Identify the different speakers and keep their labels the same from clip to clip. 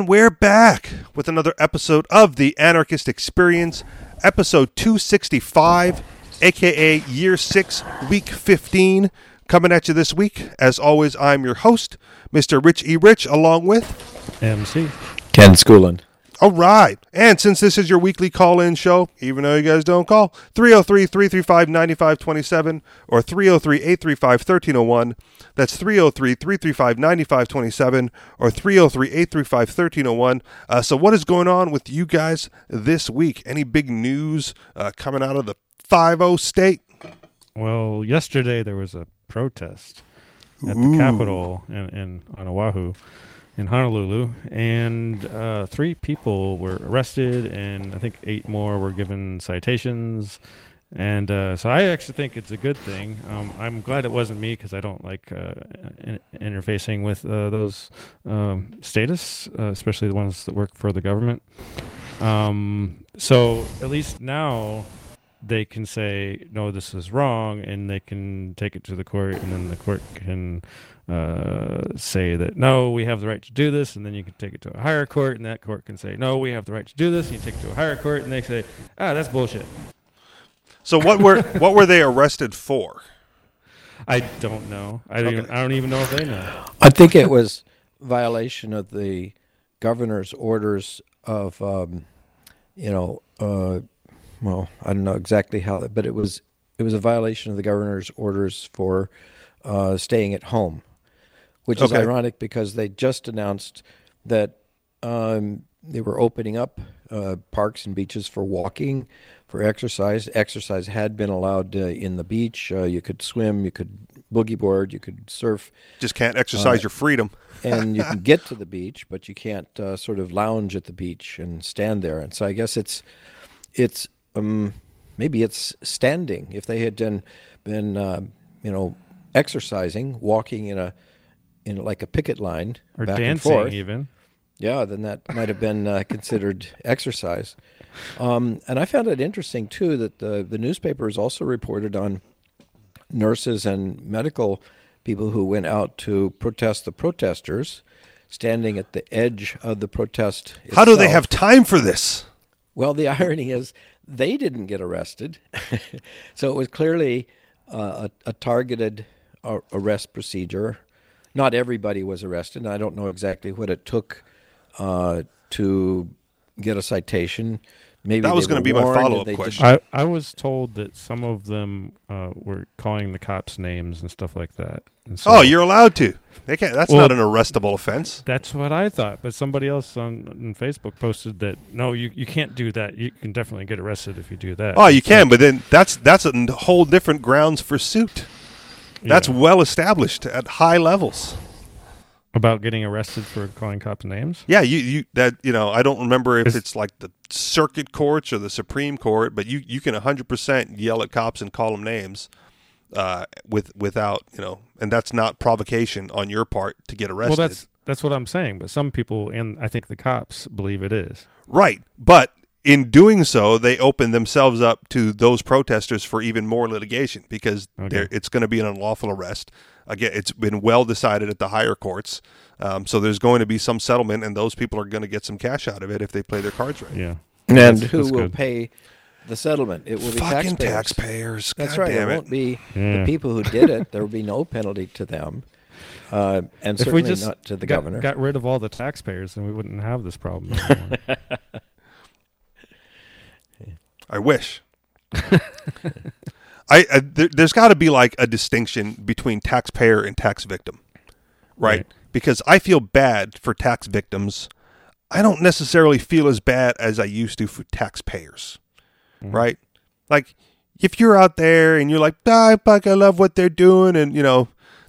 Speaker 1: And we're back with another episode of the Anarchist Experience, episode 265, aka year 6, week 15. Coming at you this week. As always, I'm your host, Mr. Rich E. Rich, along with
Speaker 2: MC.
Speaker 3: Ken Schoolland.
Speaker 1: All right. And since this is your weekly call in show, even though you guys don't call, 303 335 9527 or 303 835 1301. That's 303 335 9527 or 303 835 1301. Uh, So, what is going on with you guys this week? Any big news uh, coming out of the 5 state?
Speaker 2: Well, yesterday there was a protest at the Capitol in, in on Oahu, in Honolulu, and uh, three people were arrested, and I think eight more were given citations. And uh, so I actually think it's a good thing. Um, I'm glad it wasn't me because I don't like uh, in- interfacing with uh, those um, status, uh, especially the ones that work for the government. Um, so at least now they can say no this is wrong and they can take it to the court and then the court can uh, say that no we have the right to do this and then you can take it to a higher court and that court can say no we have the right to do this and you take it to a higher court and they say ah that's bullshit.
Speaker 1: So, what were, what were they arrested for?
Speaker 2: i don't know. I don't, even, I don't even know if they know.
Speaker 3: I think it was violation of the governor's orders of, um, you know, uh, well, I don't know exactly how, but it was it was a violation of the governor's orders for uh, staying at home, which is
Speaker 1: Okay.
Speaker 3: ironic because they just announced that um, they were opening up uh, parks and beaches for walking, for exercise. Exercise had been allowed uh, in the beach. Uh, you could swim, you could boogie board, you could surf,
Speaker 1: Just can't exercise your freedom.
Speaker 3: and you can get to the beach, but you can't uh, sort of lounge at the beach and stand there. And so I guess it's it's um, maybe it's standing. If they had done been uh, you know exercising, walking in a in like a picket line
Speaker 2: or
Speaker 3: back and
Speaker 2: dancing
Speaker 3: forth,
Speaker 2: even
Speaker 3: yeah, then that might have been uh, considered exercise. Um, and I found it interesting too that the the newspapers also reported on nurses and medical people who went out to protest the protesters, standing at the edge of the protest.
Speaker 1: How do they have time for this?
Speaker 3: Well, the irony is they didn't get arrested, so it was clearly uh, a, a targeted uh, arrest procedure. Not everybody was arrested. I don't know exactly what it took uh, to get a citation. Maybe
Speaker 1: That was gonna be my follow-up question.
Speaker 3: didn't-
Speaker 2: I, I was told that some of them uh, were calling the cops names and stuff like that. And so
Speaker 1: Oh, you're allowed to. They can't. That's
Speaker 2: Well-
Speaker 1: not an arrestable offense.
Speaker 2: That's what I thought, but somebody else on, on Facebook posted that no, you, you can't do that. You can definitely get arrested if you do that.
Speaker 1: Oh, you
Speaker 2: So,
Speaker 1: can, but then that's that's a whole different grounds for suit. That's
Speaker 2: yeah.
Speaker 1: well established at high levels.
Speaker 2: about getting arrested for calling cops names.
Speaker 1: Yeah, you you that you know I don't remember if
Speaker 2: Is-
Speaker 1: it's like the circuit courts or the Supreme Court, but you you can hundred percent yell at cops and call them names, uh, with without you know, and that's not provocation on your part to get arrested.
Speaker 2: Well, that's that's what I'm saying. But some people, and I think the cops, believe it is.
Speaker 1: Right. But in doing so, they open themselves up to those protesters for even more litigation because
Speaker 2: Okay.
Speaker 1: it's going to be an unlawful arrest. Again, it's been well decided at the higher courts. Um, so there's going to be some settlement, and those people are going to get some cash out of it if they play their cards right.
Speaker 2: Yeah.
Speaker 3: and
Speaker 2: That's-
Speaker 3: who
Speaker 2: that's
Speaker 3: will
Speaker 2: good.
Speaker 3: pay the settlement? It will be
Speaker 1: Fucking
Speaker 3: taxpayers.
Speaker 1: taxpayers.
Speaker 3: That's
Speaker 1: God
Speaker 3: right.
Speaker 1: Damn
Speaker 3: it
Speaker 1: it.
Speaker 3: won't be
Speaker 2: Yeah.
Speaker 3: the people who did it. There will be no penalty to them, uh, and
Speaker 2: If
Speaker 3: certainly
Speaker 2: we just
Speaker 3: not to the
Speaker 2: got,
Speaker 3: governor.
Speaker 2: got rid of all the taxpayers, then we wouldn't have this problem.
Speaker 1: I wish. I, I there, there's got to be like a distinction between taxpayer and tax victim, right?
Speaker 2: Right.
Speaker 1: Because I feel bad for tax victims. I don't necessarily feel as bad as I used to for taxpayers, right? Like if you're out there and you're like, "Ah, fuck, I love what they're doing," and you know,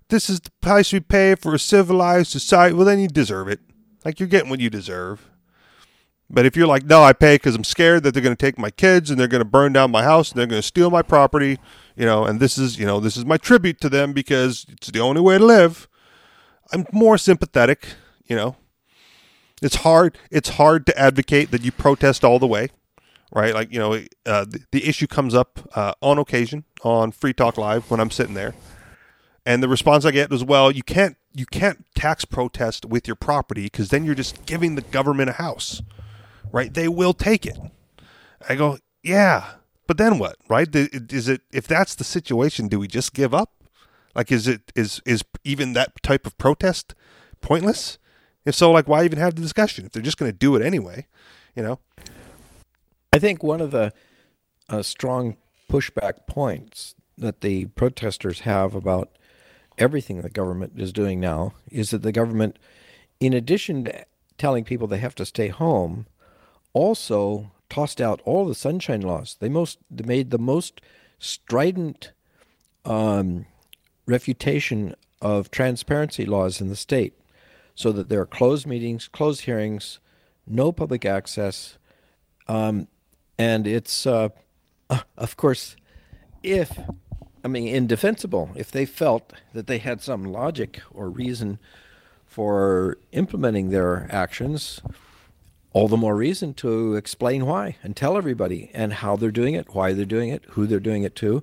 Speaker 1: this is the price we pay for a civilized society. Well, then you deserve it. Like you're getting what you deserve. But if you're like, no, I pay because I'm scared that they're going to take my kids and they're going to burn down my house and they're going to steal my property, you know, and this is, you know, this is my tribute to them because it's the only way to live. I'm more sympathetic, you know. It's hard. It's hard to advocate that you protest all the way, right? Like you know, uh, the, the issue comes up uh, on occasion on Free Talk Live when I'm sitting there, and the response I get is, "Well, you can't you can't tax protest with your property because then you're just giving the government a house, right? They will take it. I go, yeah, but then what, right? Is it if that's the situation, do we just give up? Like, is it is is even that type of protest pointless? If so, like, why even have the discussion if they're just going to do it anyway? You know.
Speaker 3: I think one of the uh, strong pushback points that the protesters have about everything the government is doing now is that the government, in addition to telling people they have to stay home, also tossed out all the sunshine laws. They most they made the most strident um, refutation of transparency laws in the state, so that there are closed meetings, closed hearings, no public access, um, and it's uh, of course if I mean, indefensible if they felt that they had some logic or reason for implementing their actions. All the more reason to explain why and tell everybody and how they're doing it, why they're doing it, who they're doing it to.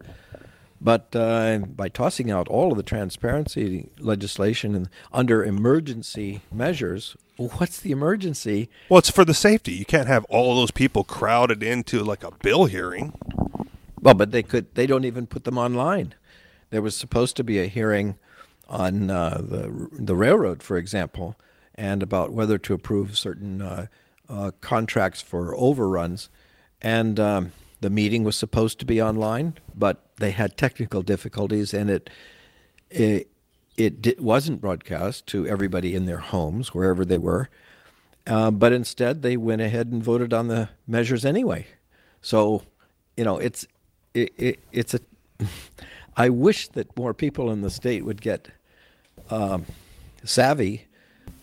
Speaker 3: But uh, by tossing out all of the transparency legislation and under emergency measures, what's the emergency?
Speaker 1: Well, it's for the safety. You can't have all those people crowded into like a bill hearing.
Speaker 3: Well, but they could. They don't even put them online. There was supposed to be a hearing on uh, the the railroad, for example, and about whether to approve certain uh, uh, contracts for overruns, and um, the meeting was supposed to be online, but they had technical difficulties, and it it it wasn't broadcast to everybody in their homes wherever they were. Uh, but instead, they went ahead and voted on the measures anyway. So, you know, it's it, it, it's a. I wish that more people in the state would get um, savvy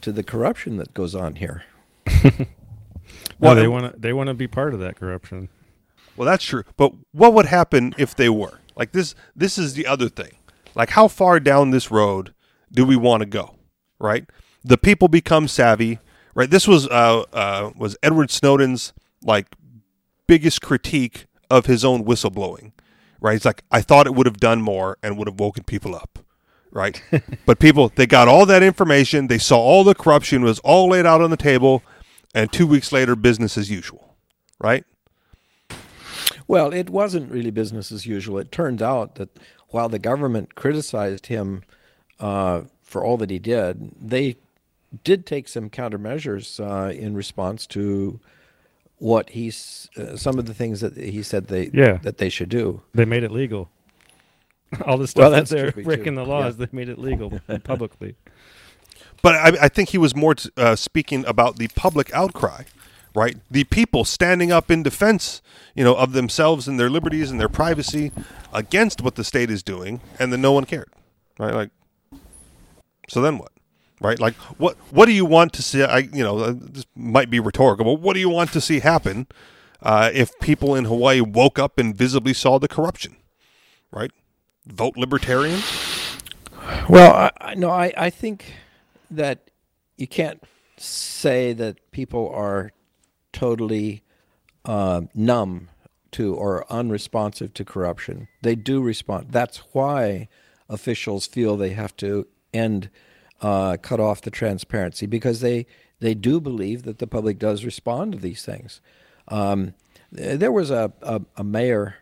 Speaker 3: to the corruption that goes on here.
Speaker 2: well, they want to they want to be part of that corruption.
Speaker 1: Well, that's true. But what would happen if they were? Like this this is the other thing. Like how far down this road do we want to go? Right? The people become savvy, right? This was uh, uh, was Edward Snowden's like biggest critique of his own whistleblowing, right? He's like, I thought it would have done more and would have woken people up, right? but people, they got all that information, they saw all the corruption was all laid out on the table, and two weeks later, business as usual, right?
Speaker 3: Well, it wasn't really business as usual. It turned out that while the government criticized him uh, for all that he did, they did take some countermeasures uh, in response to what he's uh, some of the things that he said they yeah. that they should do.
Speaker 2: They made it legal. All the stuff well, that they're breaking the laws, yeah. they made it legal publicly.
Speaker 1: But I, I, think he was more uh, speaking about the public outcry, right? The people standing up in defense, you know, of themselves and their liberties and their privacy against what the state is doing, and then no one cared, right? Like, so then what? right? Like, what what do you want to see? I you know uh, this might be rhetorical, but what do you want to see happen uh, if people in Hawaii woke up and visibly saw the corruption, right? Vote libertarian.
Speaker 3: Well, I, no, I I think that you can't say that people are totally uh, numb to or unresponsive to corruption. They do respond. That's why officials feel they have to end uh, cut off the transparency because they they do believe that the public does respond to these things. Um, there was a, a, a, mayor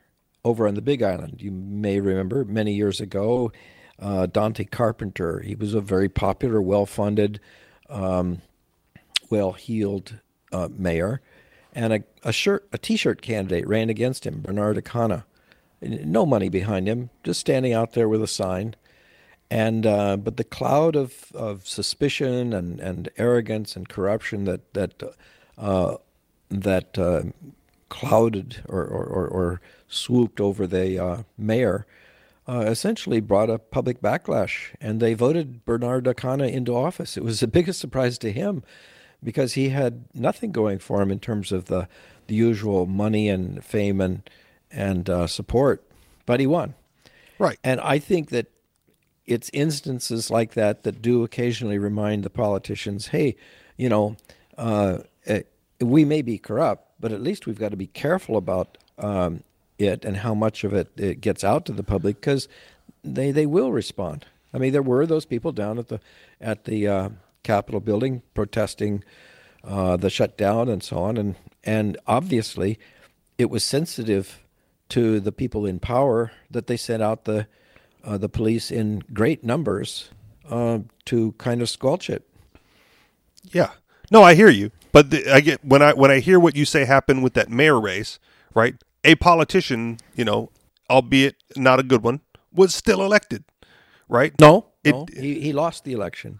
Speaker 3: over on the Big Island. You may remember many years ago, uh, Dante Carpenter. He was a very popular, well-funded, um, well-heeled uh, mayor, and a, a shirt, a T-shirt candidate ran against him, Bernard Akana. No money behind him, just standing out there with a sign. And uh, but the cloud of, of suspicion and, and arrogance and corruption that that uh, that uh, clouded or, or, or, swooped over the uh, mayor uh, essentially brought a public backlash, and they voted Bernard Akana into office. It was the biggest surprise to him because he had nothing going for him in terms of the the usual money and fame and and uh, support, but he won.
Speaker 1: Right.
Speaker 3: And I think that it's instances like that that do occasionally remind the politicians, hey, you know, uh, eh, we may be corrupt, but at least we've got to be careful about um, it and how much of it, it gets out to the public because they, they will respond. I mean, there were those people down at the at the uh, Capitol building protesting uh, the shutdown and so on, and and obviously, it was sensitive to the people in power that they sent out the uh, the police in great numbers uh, to kind of squelch it.
Speaker 1: Yeah. No, I hear you. But the, I get when I when I hear what you say happened with that mayor race, right? A politician, you know, albeit not a good one, was still elected, right?
Speaker 3: No,
Speaker 1: It-
Speaker 3: no, he he lost the election.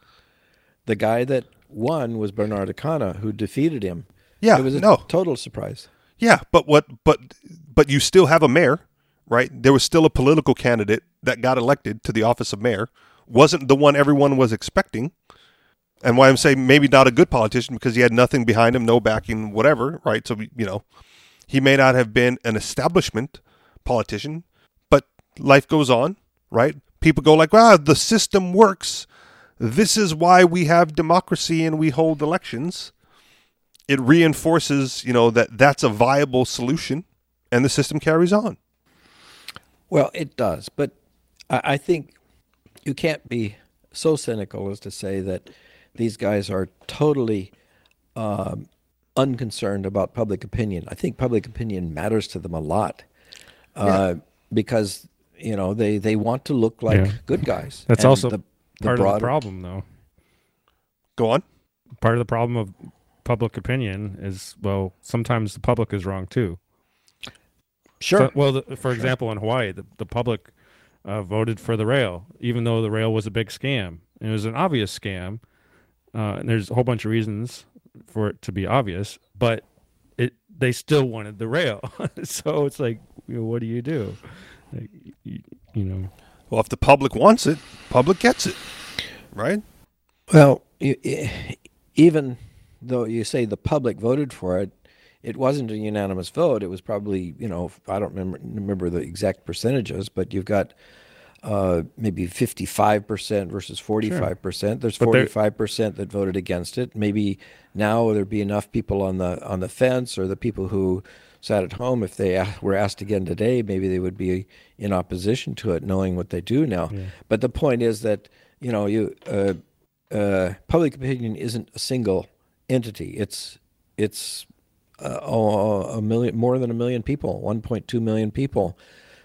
Speaker 3: The guy that won was Bernard Akana, who defeated him.
Speaker 1: Yeah,
Speaker 3: it was a
Speaker 1: no.
Speaker 3: total surprise.
Speaker 1: Yeah, but what but but you still have a mayor, right? There was still a political candidate that got elected to the office of mayor. Wasn't the one everyone was expecting. And why I'm saying maybe not a good politician because he had nothing behind him, no backing, whatever, right? So you know, he may not have been an establishment politician, but life goes on, right? People go like, "Wow, the system works. This is why we have democracy and we hold elections." it reinforces, you know, that that's a viable solution, and the system carries on.
Speaker 3: Well, it does, but I, I think you can't be so cynical as to say that these guys are totally um, unconcerned about public opinion. I think public opinion matters to them a lot uh, because you know they, they want to look like
Speaker 2: Yeah.
Speaker 3: good guys.
Speaker 2: That's
Speaker 3: And
Speaker 2: also
Speaker 3: the, the
Speaker 2: Part of the problem, though.
Speaker 1: Go on.
Speaker 2: Part of the problem of public opinion is well, sometimes the public is wrong too.
Speaker 3: Sure.
Speaker 2: So- well, the, for example, in Hawaii, the, the public uh, voted for the rail, even though the rail was a big scam. And it was an obvious scam. Uh, and there's a whole bunch of reasons for it to be obvious, but it they still wanted the rail. so it's like, you know, what do you do? Like, you, you know,
Speaker 1: Well, if the public wants it, public gets it, right?
Speaker 3: Well, even though you say the public voted for it, it wasn't a unanimous vote. It was probably, you know, I don't remember remember the exact percentages, but you've got uh, maybe 55% versus 45%. There's
Speaker 2: But
Speaker 3: 45% that voted against it. Maybe now there'd be enough people on the on the fence or the people who sat at home if they were asked again today, maybe they would be in opposition to it knowing what they do now. But the point is that, you know, you uh, uh, public opinion isn't a single entity. It's it's uh, a million, more than a million people, 1.2 million people.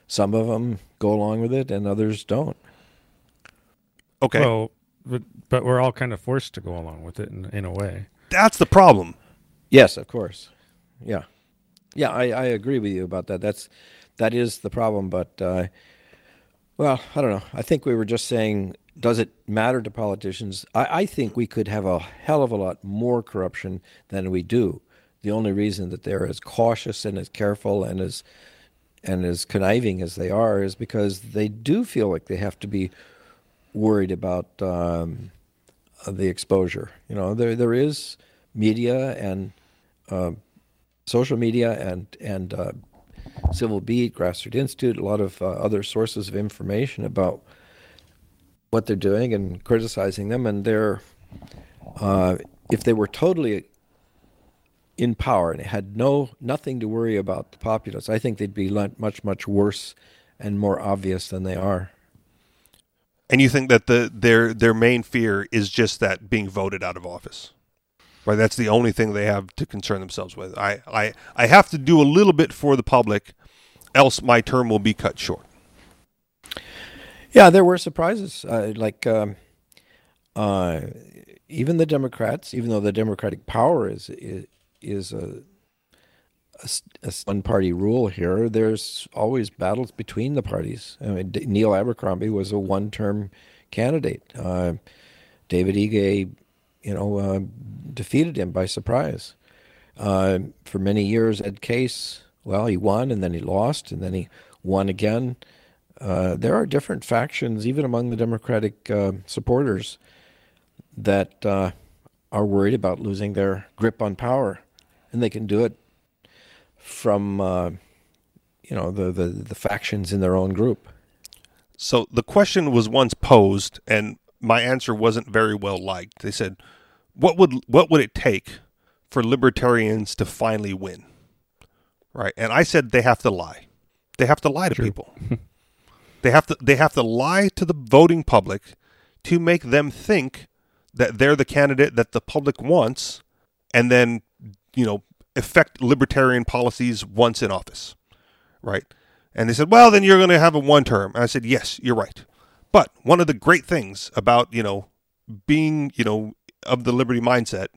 Speaker 3: Some of them go along with it, and others don't.
Speaker 1: Okay,
Speaker 2: well, but, but we're all kind of forced to go along with it in, in a way.
Speaker 1: that's the problem.
Speaker 3: Yes, of course. Yeah, yeah, I, I agree with you about that. That's that is the problem. But uh, well, I don't know. I think we were just saying, does it matter to politicians? I, I think we could have a hell of a lot more corruption than we do. The only reason that they're as cautious and as careful and as and as conniving as they are is because they do feel like they have to be worried about um, the exposure. You know, there there is media and uh, social media and and uh, Civil Beat, Grassroots Institute, a lot of uh, other sources of information about what they're doing and criticizing them. And they're uh, if they were totally in power and had no nothing to worry about the populace, I think they'd be much much worse and more obvious than they are.
Speaker 1: And you think that the their their main fear is just that being voted out of office, right? That's the only thing they have to concern themselves with. I I I have to do a little bit for the public, else my term will be cut short.
Speaker 3: Yeah, there were surprises. Uh, like um, uh, even the Democrats, even though the Democratic power is is, is a, a, one party rule here, there's always battles between the parties. I mean, D- Neil Abercrombie was a one term candidate. Uh, David Ige, you know, uh, defeated him by surprise. Uh, for many years, Ed Case, well, he won and then he lost and then he won again. Uh, there are different factions, even among the Democratic uh, supporters, that uh, are worried about losing their grip on power, and they can do it from, uh, you know, the, the the factions in their own group.
Speaker 1: So the question was once posed, and my answer wasn't very well liked. They said, "What would what would it take for libertarians to finally win?" Right, and I said they have to lie. They have to lie to people. they have to they have to lie to the voting public to make them think that they're the candidate that the public wants and then, you know, affect libertarian policies once in office. Right? And they said, well, then you're going to have a one term. And I said, yes, you're right. But one of the great things about, you know, being, you know, of the liberty mindset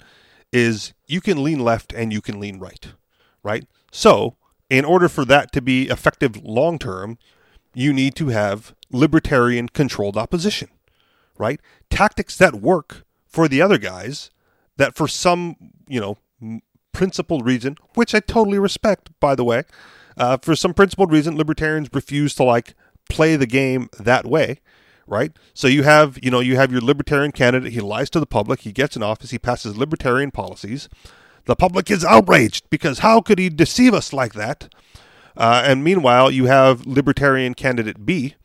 Speaker 1: is you can lean left and you can lean right. Right? So, in order for that to be effective long term, you need to have libertarian controlled opposition, right? Tactics that work for the other guys that for some, you know, principled reason, which I totally respect, by the way, uh, for some principled reason, libertarians refuse to like play the game that way, right? So you have, you know, you have your libertarian candidate. He lies to the public. He gets in office. He passes libertarian policies. The public is outraged because how could he deceive us like that? Uh, and meanwhile, you have Libertarian candidate B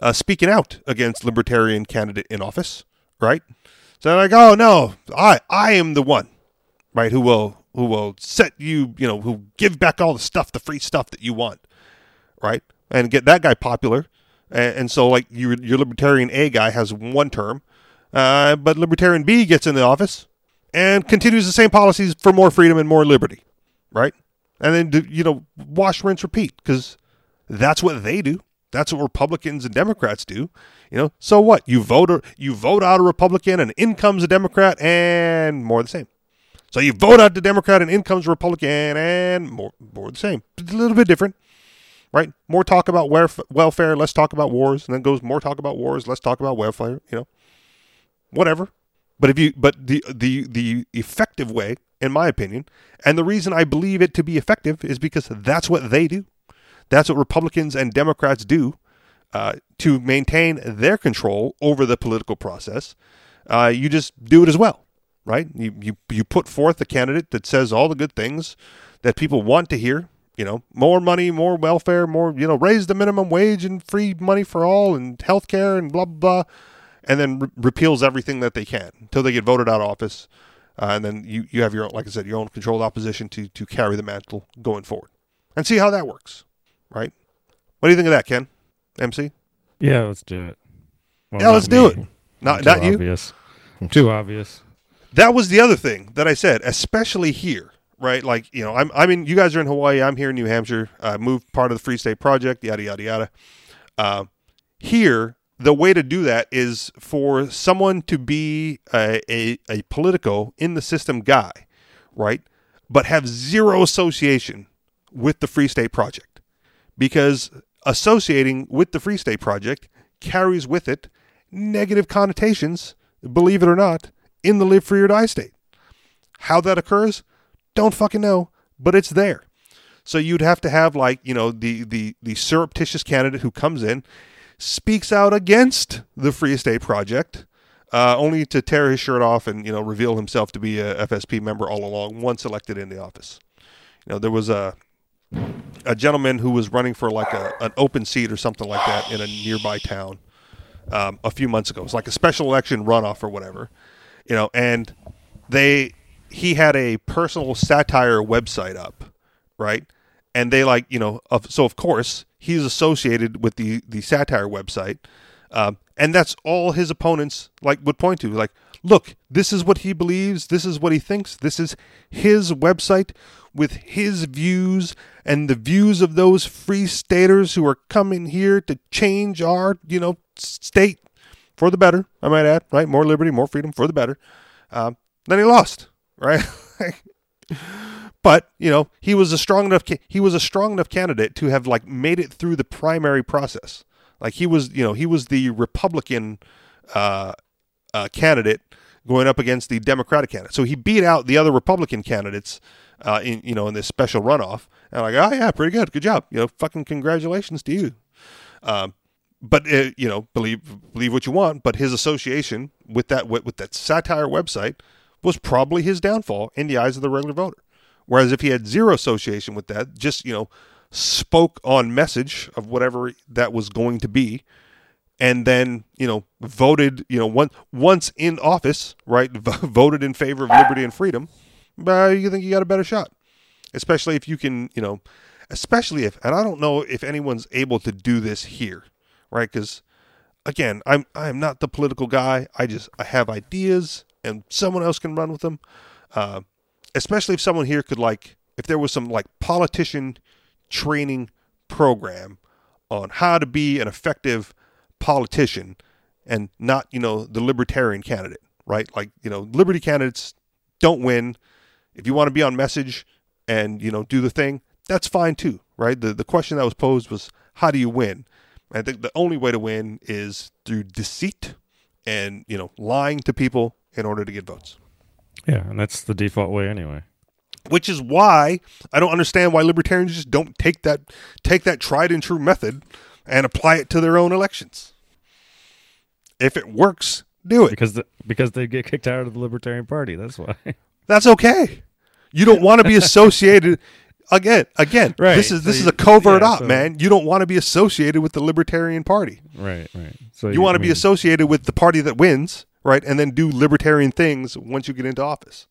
Speaker 1: uh, speaking out against Libertarian candidate in office, right? So they're like, oh no, I I am the one, right? Who will who will set you, you know, who give back all the stuff, the free stuff that you want, right? And get that guy popular. And, and so, like, your your Libertarian A guy has one term, uh, but Libertarian B gets in the office and continues the same policies for more freedom and more liberty, right? And then, you know, wash, rinse, repeat, because that's what they do. That's what Republicans and Democrats do. You know, so what? You vote or you vote out a Republican and in comes a Democrat and more the same. So you vote out the Democrat and in comes Republican and more more the same. It's a little bit different. Right? More talk about welfare, less talk about wars, and then goes more talk about wars, less talk about welfare, you know. Whatever. But if you but the the the effective way, in my opinion, and the reason I believe it to be effective is because that's what they do. That's what Republicans and Democrats do uh, to maintain their control over the political process. Uh, you just do it as well, right? You, you you put forth a candidate that says all the good things that people want to hear. You know, more money, more welfare, more you know, raise the minimum wage and free money for all, and health care and blah blah. blah and then re- repeals everything that they can until they get voted out of office. Uh, and then you, you have your own, like I said, your own controlled opposition to, to carry the mantle going forward and see how that works, right? What do you think of that, Ken? MC?
Speaker 2: Yeah, let's do it.
Speaker 1: Well, yeah, let's me. do it. Not, not you.
Speaker 2: Obvious. Too obvious.
Speaker 1: That was the other thing that I said, especially here, right? Like, you know, I'm, I mean, you guys are in Hawaii. I'm here in New Hampshire. I moved part of the Free State Project, yada, yada, yada. Uh, here, the way to do that is for someone to be a, a, a politico in the system guy, right? But have zero association with the Free State Project. Because associating with the Free State Project carries with it negative connotations, believe it or not, in the live free or die state. How that occurs, don't fucking know, but it's there. So you'd have to have like, you know, the the the surreptitious candidate who comes in speaks out against the Free State Project, uh, only to tear his shirt off and you know reveal himself to be a FSP member all along once elected in the office. You know, there was a a gentleman who was running for like a, an open seat or something like that in a nearby town um, a few months ago. It was like a special election runoff or whatever, you know, and they he had a personal satire website up, right? And they like you know, of, so of course he's associated with the the satire website, um, and that's all his opponents like would point to. Like, look, this is what he believes. This is what he thinks. This is his website with his views and the views of those free staters who are coming here to change our you know state for the better. I might add, right? More liberty, more freedom for the better. Um, then he lost, right? But you know, he was a strong enough he was a strong enough candidate to have like made it through the primary process. Like he was, you know, he was the Republican uh, uh, candidate going up against the Democratic candidate. So he beat out the other Republican candidates uh, in you know in this special runoff. And i like, oh yeah, pretty good, good job. You know, fucking congratulations to you. Um, but uh, you know, believe believe what you want. But his association with that with, with that satire website was probably his downfall in the eyes of the regular voter. Whereas if he had zero association with that, just, you know, spoke on message of whatever that was going to be, and then, you know, voted, you know, one, once in office, right, voted in favor of liberty and freedom, uh, you think you got a better shot. Especially if you can, you know, especially if, and I don't know if anyone's able to do this here, right? Because again, I'm I am not the political guy. I just I have ideas, and someone else can run with them. Uh, especially if someone here could like, if there was some like politician training program on how to be an effective politician and not you know the libertarian candidate, right? Like you know, liberty candidates don't win. If you want to be on message and you know do the thing, that's fine too, right? The the question that was posed was how do you win? I think the only way to win is through deceit and you know lying to people in order to get votes.
Speaker 2: Yeah, and that's the default way anyway.
Speaker 1: Which is why I don't understand why libertarians just don't take that take that tried and true method and apply it to their own elections. If it works, do it.
Speaker 2: Because the, because they get kicked out of the Libertarian Party. That's why.
Speaker 1: That's okay. You don't want to be associated again. Again,
Speaker 2: Right.
Speaker 1: this is this
Speaker 2: So
Speaker 1: is a covert
Speaker 2: yeah,
Speaker 1: op,
Speaker 2: so-
Speaker 1: man. You don't want to be associated with the Libertarian Party.
Speaker 2: right, right. So
Speaker 1: You want to be associated with the party that wins, right? And then do libertarian things once you get into office.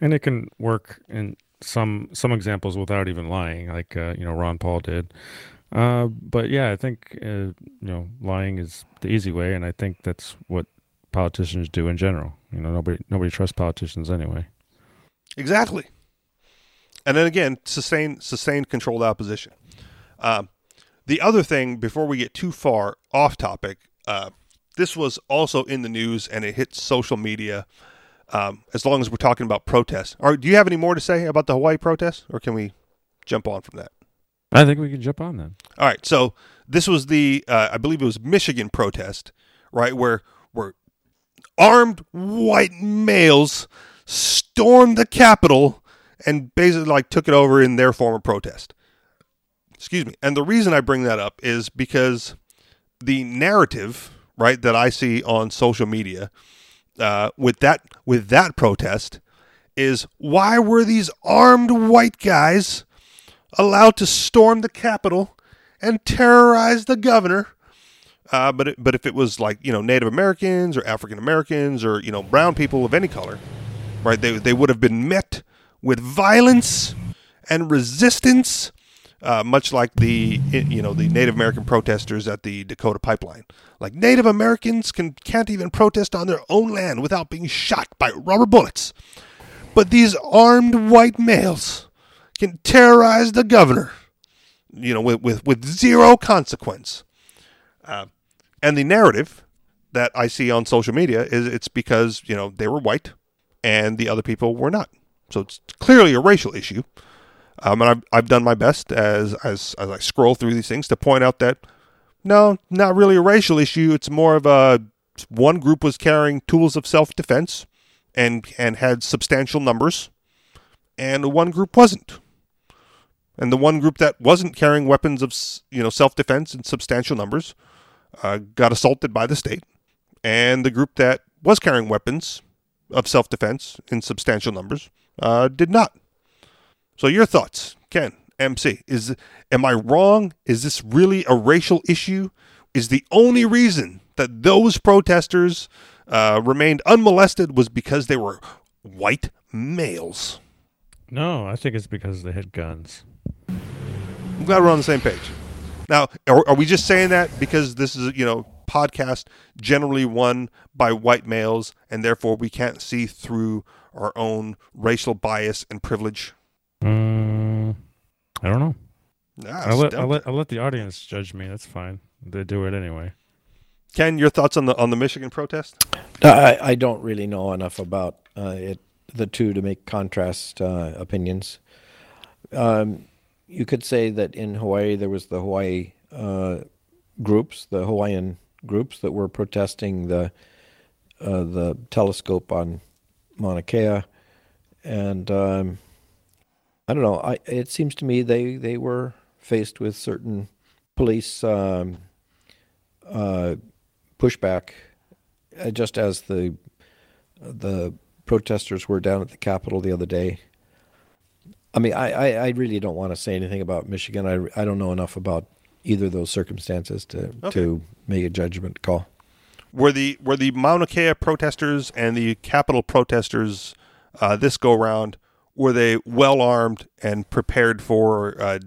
Speaker 2: and it can work in some some examples without even lying, like uh, you know Ron Paul did. Uh, but yeah, I think uh, you know lying is the easy way, and I think that's what politicians do in general. You know, nobody nobody trusts politicians anyway.
Speaker 1: Exactly. And then again, sustained sustained controlled opposition. Um, the other thing, before we get too far off topic, uh, this was also in the news and it hit social media. Um, as long as we're talking about protests, or do you have any more to say about the Hawaii protests, or can we jump on from that?
Speaker 2: I think we can jump on then.
Speaker 1: All right, so this was the uh, I believe it was Michigan protest, right, where where armed white males stormed the Capitol and basically like took it over in their form of protest. Excuse me. And the reason I bring that up is because the narrative, right, that I see on social media uh, with that with that protest is why were these armed white guys allowed to storm the Capitol and terrorize the governor. Uh, but it, but if it was like you know Native Americans or African Americans or you know brown people of any color, right? They they would have been met with violence and resistance, uh, much like the you know the Native American protesters at the Dakota pipeline. Like Native Americans can can't even protest on their own land without being shot by rubber bullets, but these armed white males can terrorize the governor, you know, with with, with zero consequence. Uh, and the narrative that I see on social media is it's because you know they were white and the other people were not. So it's clearly a racial issue. Um, and I've, I've done my best as, as as I scroll through these things to point out that no, not really a racial issue. It's more of a one group was carrying tools of self defense and and had substantial numbers, and one group wasn't. And the one group that wasn't carrying weapons of you know self defense in substantial numbers uh, got assaulted by the state, and the group that was carrying weapons of self defense in substantial numbers uh, did not. So your thoughts, Ken, MC, is am I wrong? Is this really a racial issue? Is the only reason that those protesters uh, remained unmolested was because they were white males?
Speaker 2: No, I think it's because they had guns.
Speaker 1: I'm glad we're on the same page. Now, are, are we just saying that because this is you know podcast generally won by white males, and therefore we can't see through our own racial bias and privilege?
Speaker 2: Mm, I don't know.
Speaker 1: Nah,
Speaker 2: I'll let. I'll let I'll let the audience judge me. That's fine. They do it anyway.
Speaker 1: Ken, your thoughts on the on the Michigan protest?
Speaker 3: I, I don't really know enough about uh, it, the two to make contrast uh, opinions. Um, you could say that in Hawaii there was the Hawaii uh, groups, the Hawaiian groups that were protesting the uh, the telescope on Mauna Kea, and um, I don't know. I it seems to me they they were faced with certain police um, uh, pushback uh, just as the the protesters were down at the Capitol the other day. I mean, I, I, I really don't want to say anything about Michigan. I, I don't know enough about either of those circumstances to
Speaker 1: Okay.
Speaker 3: to make a judgment call.
Speaker 1: Were the were the Mauna Kea protesters and the Capitol protesters uh, this go round were they well armed and prepared for uh,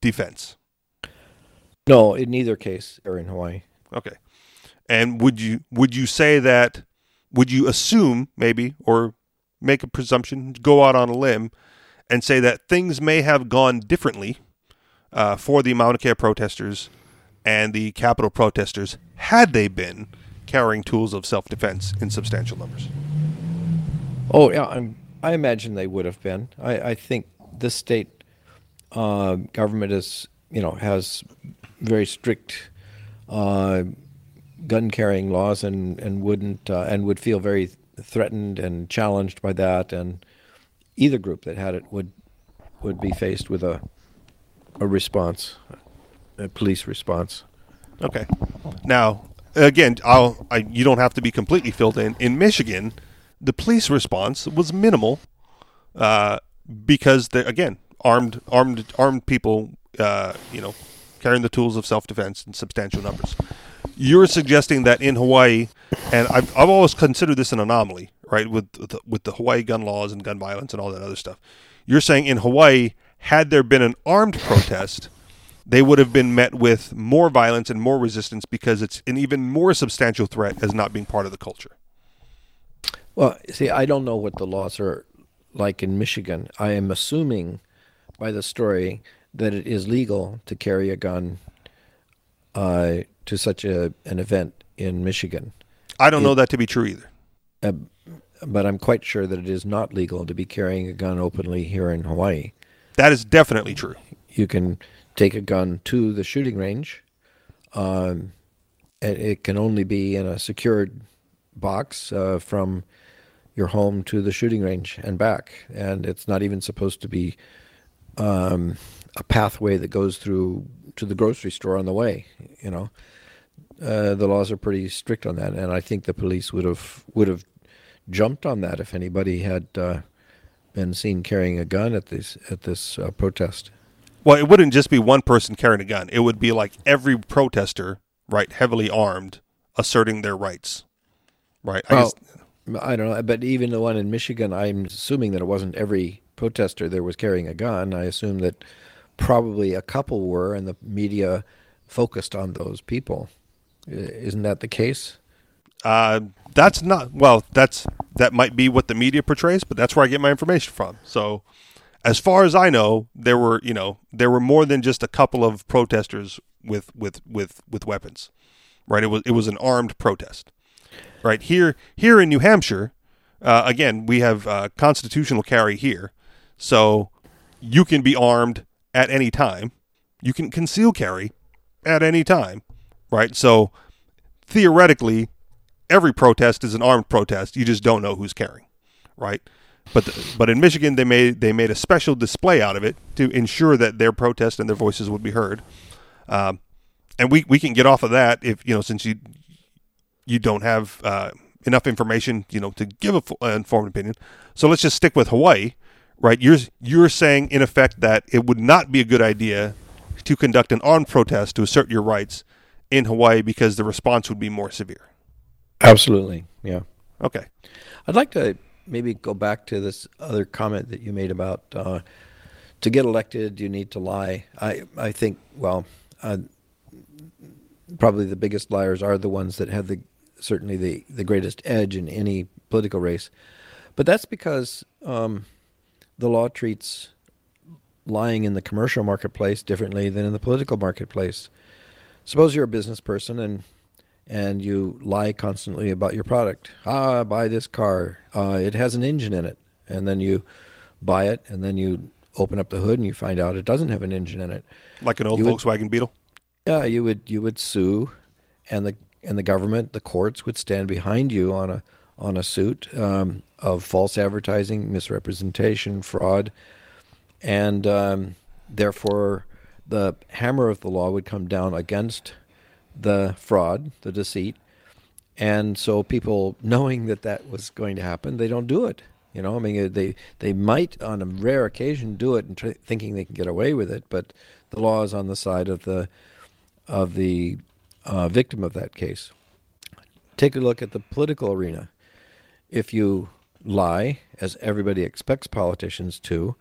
Speaker 1: defense?
Speaker 3: No, in neither case, or in Hawaii.
Speaker 1: Okay. And would you would you say that would you assume maybe or make a presumption, go out on a limb and say that things may have gone differently uh, for the Mauna Kea protesters and the Capitol protesters had they been carrying tools of self defense in substantial numbers?
Speaker 3: Oh, yeah, I'm, I imagine they would have been. I, I think this state uh, government is, you know, has very strict uh, gun carrying laws and and wouldn't uh, and would feel very threatened and challenged by that, and either group that had it would would be faced with a a response, a police response.
Speaker 1: Okay. Now, again, I'll, I, you don't have to be completely filled in. In Michigan, the police response was minimal uh, because, again, armed armed armed people, uh, you know, carrying the tools of self defense in substantial numbers. You're suggesting that in Hawaii, and I've, I've always considered this an anomaly, right, with the, with the Hawaii gun laws and gun violence and all that other stuff. You're saying in Hawaii, had there been an armed protest, they would have been met with more violence and more resistance because it's an even more substantial threat as not being part of the culture.
Speaker 3: Well, see, I don't know what the laws are like in Michigan. I am assuming by the story that it is legal to carry a gun uh, to such a an event in Michigan.
Speaker 1: I don't know that to be true either.
Speaker 3: Uh, but I'm quite sure that it is not legal to be carrying a gun openly here in Hawaii.
Speaker 1: That is definitely true.
Speaker 3: You can take a gun to the shooting range. Um, it can only be in a secured box uh, from your home to the shooting range and back. And it's not even supposed to be um, a pathway that goes through to the grocery store on the way. You know, uh, the laws are pretty strict on that, and I think the police would have would have jumped on that if anybody had uh, been seen carrying a gun at this at this uh, protest.
Speaker 1: Well, it wouldn't just be one person carrying a gun. It would be like every protester, right, heavily armed, asserting their rights, right?
Speaker 3: I well, guess, I don't know, but even the one in Michigan, I'm assuming that it wasn't every protester there was carrying a gun. I assume that probably a couple were, and the media focused on those people. Isn't that the case?
Speaker 1: Uh, that's not well. That's that might be what the media portrays, but that's where I get my information from. So, as far as I know, there were you know there were more than just a couple of protesters with with with with weapons, right? It was it was an armed protest, right here here in New Hampshire. Uh, again, we have uh, constitutional carry here, so you can be armed at any time. You can conceal carry at any time, right? So theoretically, every protest is an armed protest. You just don't know who's carrying, right? But the, but in Michigan, they made they made a special display out of it to ensure that their protest and their voices would be heard. Um, and we, we can get off of that if you know since you you don't have uh, enough information you know to give a full, uh, informed opinion. So let's just stick with Hawaii, right? You're you're saying in effect that it would not be a good idea to conduct an armed protest to assert your rights in Hawaii because the response would be more severe.
Speaker 3: Absolutely. Yeah.
Speaker 1: Okay.
Speaker 3: I'd like to maybe go back to this other comment that you made about uh, to get elected, you need to lie. I I think well, uh, probably the biggest liars are the ones that have the certainly the the greatest edge in any political race, but that's because um, the law treats lying in the commercial marketplace differently than in the political marketplace. Suppose you're a business person and and you lie constantly about your product. Ah, buy this car. Uh, it has an engine in it, and then you buy it, and then you open up the hood and you find out it doesn't have an engine in it.
Speaker 1: Like an old you Volkswagen would, Beetle.
Speaker 3: Yeah, you would you would sue, and the and the government, the courts would stand behind you on a on a suit um, of false advertising, misrepresentation, fraud, and um, therefore the hammer of the law would come down against the fraud, the deceit. And so people knowing that that was going to happen, they don't do it. You know, I mean, they they might on a rare occasion do it and tr- thinking they can get away with it, but the law is on the side of the of the uh, victim of that case. Take a look at the political arena. If you lie, as everybody expects politicians to,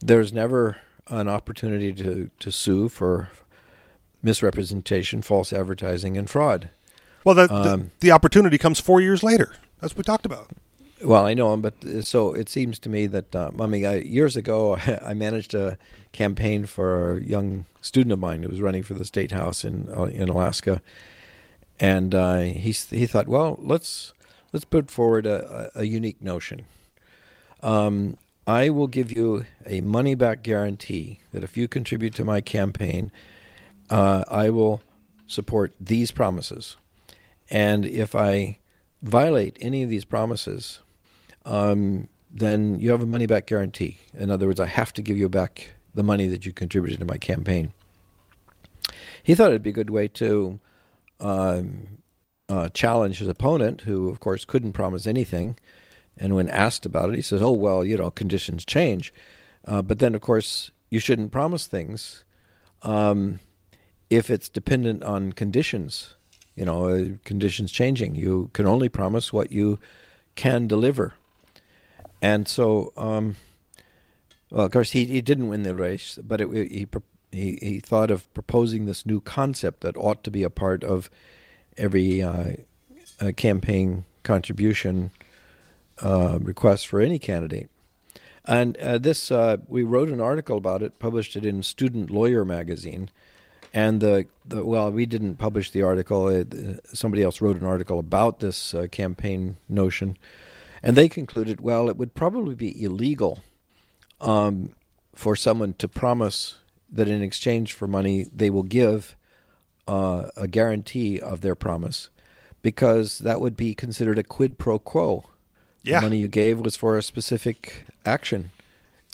Speaker 3: there's never an opportunity to, to sue for misrepresentation, false advertising, and fraud.
Speaker 1: Well, the,
Speaker 3: Um,
Speaker 1: the, the opportunity comes four years later. That's what we talked about.
Speaker 3: Well, I know him, but uh, so it seems to me that um, I mean, I, years ago, I managed a campaign for a young student of mine who was running for the state house in uh, in Alaska, and uh, he he thought, well, let's let's put forward a, a, a unique notion. Um, I will give you a money back guarantee that if you contribute to my campaign, uh, I will support these promises, and if I violate any of these promises, um, then you have a money back guarantee. In other words, I have to give you back the money that you contributed to my campaign. He thought it'd be a good way to um, uh, challenge his opponent, who, of course, couldn't promise anything. And when asked about it, he says, "Oh well, you know, conditions change." Uh, but then, of course, you shouldn't promise things um, if it's dependent on conditions. You know, uh, conditions changing. You can only promise what you can deliver. And so, um, well, of course, he, he didn't win the race, but it, he, he he thought of proposing this new concept that ought to be a part of every uh, uh, campaign contribution uh, request for any candidate. And uh, this, uh, we wrote an article about it, published it in Student Lawyer magazine. And the, the well, we didn't publish the article. Uh, somebody else wrote an article about this uh, campaign notion, and they concluded, well, it would probably be illegal um, for someone to promise that in exchange for money they will give uh, a guarantee of their promise, because that would be considered a quid pro quo.
Speaker 1: Yeah.
Speaker 3: The money you gave was for a specific action,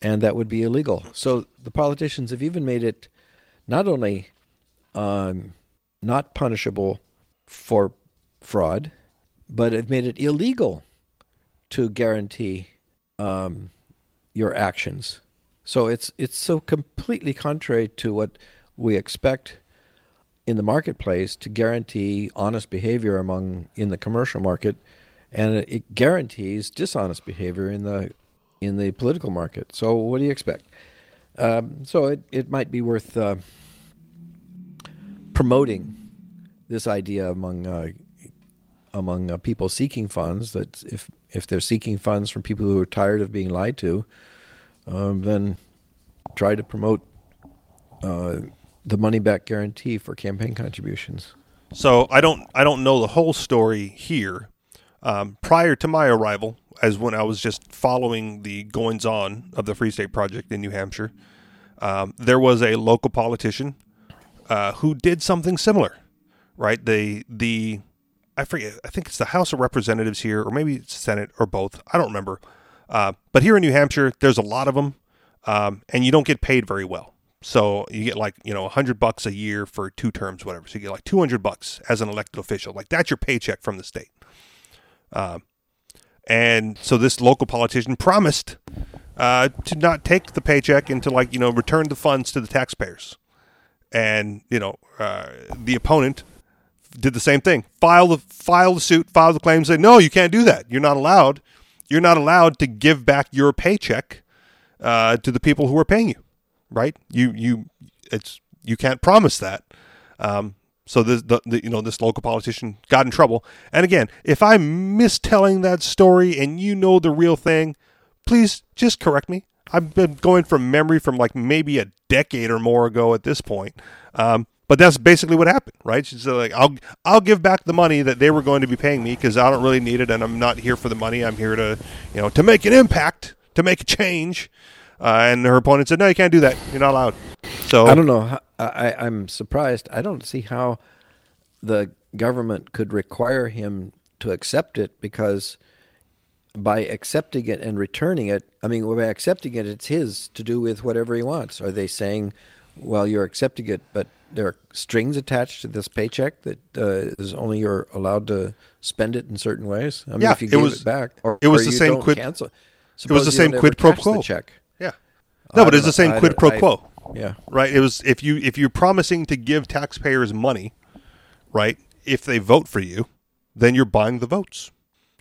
Speaker 3: and that would be illegal. So the politicians have even made it not only um, not punishable for fraud, but have made it illegal to guarantee um, your actions. So it's it's so completely contrary to what we expect in the marketplace to guarantee honest behavior among in the commercial market, and it, guarantees dishonest behavior in the in the political market. So what do you expect? Um, so it, it might be worth uh, promoting this idea among uh, among uh, people seeking funds that if if they're seeking funds from people who are tired of being lied to, um, then try to promote uh, the money back guarantee for campaign contributions.
Speaker 1: So I don't I don't know the whole story here. Um, prior to my arrival, as when I was just following the goings on of the Free State Project in New Hampshire, um, there was a local politician uh, who did something similar. Right? The the I forget. I think it's the House of Representatives here, or maybe it's Senate, or both. I don't remember. Uh, but here in New Hampshire, there's a lot of them, um, and you don't get paid very well. So you get like you know hundred bucks a year for two terms, whatever. So you get like two hundred bucks as an elected official. Like that's your paycheck from the state. Um, and so this local politician promised uh, to not take the paycheck and to like you know return the funds to the taxpayers. And you know uh, the opponent did the same thing. File the file the suit, file the claim, say no, you can't do that. You're not allowed. You're not allowed to give back your paycheck uh, to the people who are paying you. Right? You you it's you can't promise that. Um, so this the, the you know this local politician got in trouble. And again, if I'm mistelling that story and you know the real thing, please just correct me. I've been going from memory from like maybe a decade or more ago at this point. Um, but that's basically what happened, right? She's like, "I'll I'll give back the money that they were going to be paying me because I don't really need it, and I'm not here for the money. I'm here to, you know, to make an impact, to make a change." Uh, and her opponent said, "No, you can't do that. You're not allowed." So
Speaker 3: I don't know. I, I'm surprised. I don't see how the government could require him to accept it because by accepting it and returning it, I mean, by accepting it, it's his to do with whatever he wants. Are they saying, well, you're accepting it, but there are strings attached to this paycheck that uh, is only you're allowed to spend it in certain ways? I mean,
Speaker 1: Yeah,
Speaker 3: if you
Speaker 1: it was-
Speaker 3: it back, or
Speaker 1: it was
Speaker 3: or
Speaker 1: the same quid-
Speaker 3: Cancel.
Speaker 1: it was the same quid pro quo.
Speaker 3: check.
Speaker 1: yeah, no,
Speaker 3: I
Speaker 1: but it's the same.
Speaker 3: I
Speaker 1: quid pro quo.
Speaker 3: Yeah.
Speaker 1: right? It was if you if you're promising to give taxpayers money, right? If they vote for you, then you're buying the votes.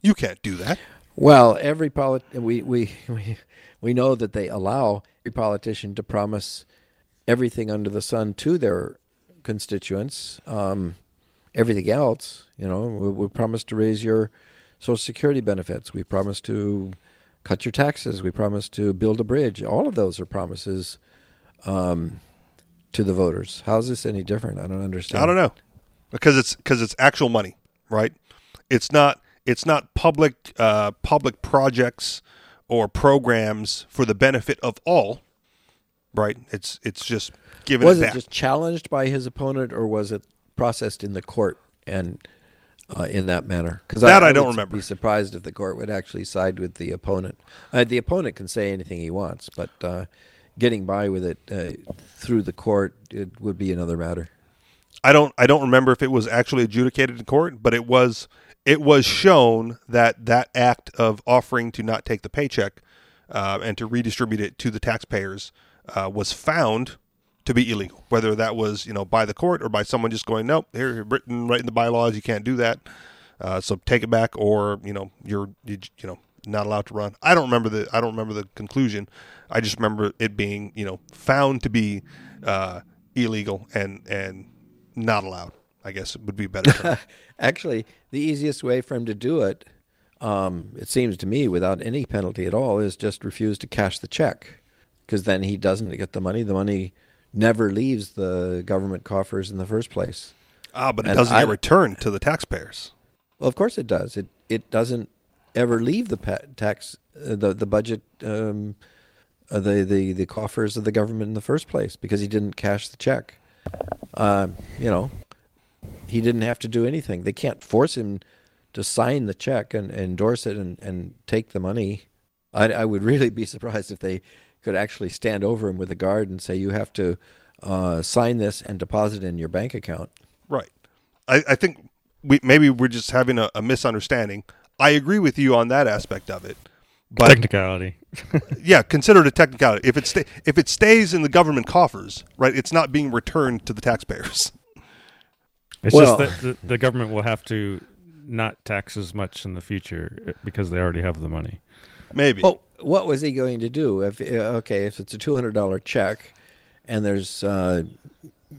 Speaker 1: You can't do that.
Speaker 3: Well, every polit- we, we we we know that they allow every politician to promise everything under the sun to their constituents. Um, everything else, you know, we, we promised to raise your Social Security benefits. We promise to cut your taxes. We promise to build a bridge. All of those are promises um, to the voters. How is this any different? I don't understand.
Speaker 1: I don't know because it's because it's actual money, right? It's not it's not public uh, public projects or programs for the benefit of all, right? It's it's just given
Speaker 3: Was
Speaker 1: it
Speaker 3: it just challenged by his opponent, or was it processed in the court and uh, in that manner? Because
Speaker 1: That I don't
Speaker 3: would
Speaker 1: remember.
Speaker 3: Be surprised if the court would actually side with the opponent. Uh, the opponent can say anything he wants, but uh, getting by with it uh, through the court it would be another matter.
Speaker 1: I don't I don't remember if it was actually adjudicated in court, but it was it was shown that that act of offering to not take the paycheck uh, and to redistribute it to the taxpayers uh, was found to be illegal. Whether that was you know by the court or by someone just going, nope, here written right in the bylaws, you can't do that. Uh, so take it back, or you know you're you, you know not allowed to run. I don't remember the I don't remember the conclusion. I just remember it being you know found to be uh, illegal and and not allowed. I guess it would be better.
Speaker 3: Actually, the easiest way for him to do it, um, it seems to me, without any penalty at all, is just refuse to cash the check, because then he doesn't get the money. The money never leaves the government coffers in the first place.
Speaker 1: ah, but it
Speaker 3: And
Speaker 1: doesn't
Speaker 3: I-
Speaker 1: get returned to the taxpayers.
Speaker 3: Well, of course it does. It it doesn't ever leave the pa- tax uh, the the budget um, uh, the, the the coffers of the government in the first place because he didn't cash the check. Um, you know, he didn't have to do anything. They can't force him to sign the check and, endorse it and, and take the money. I, I would really be surprised if they could actually stand over him with a guard and say you have to uh, sign this and deposit it in your bank account.
Speaker 1: Right. I, I think we maybe we're just having a, a misunderstanding. I agree with you on that aspect of it, but
Speaker 2: Technicality.
Speaker 1: yeah, consider it a technicality. If it sta- if it stays in the government coffers, right, it's not being returned to the taxpayers.
Speaker 2: It's
Speaker 3: Well-
Speaker 2: just that the, the government will have to not tax as much in the future uh, because they already have the money.
Speaker 1: Maybe.
Speaker 3: Well, what was he going to do? If uh, okay, if it's a two hundred dollar check, and there's uh,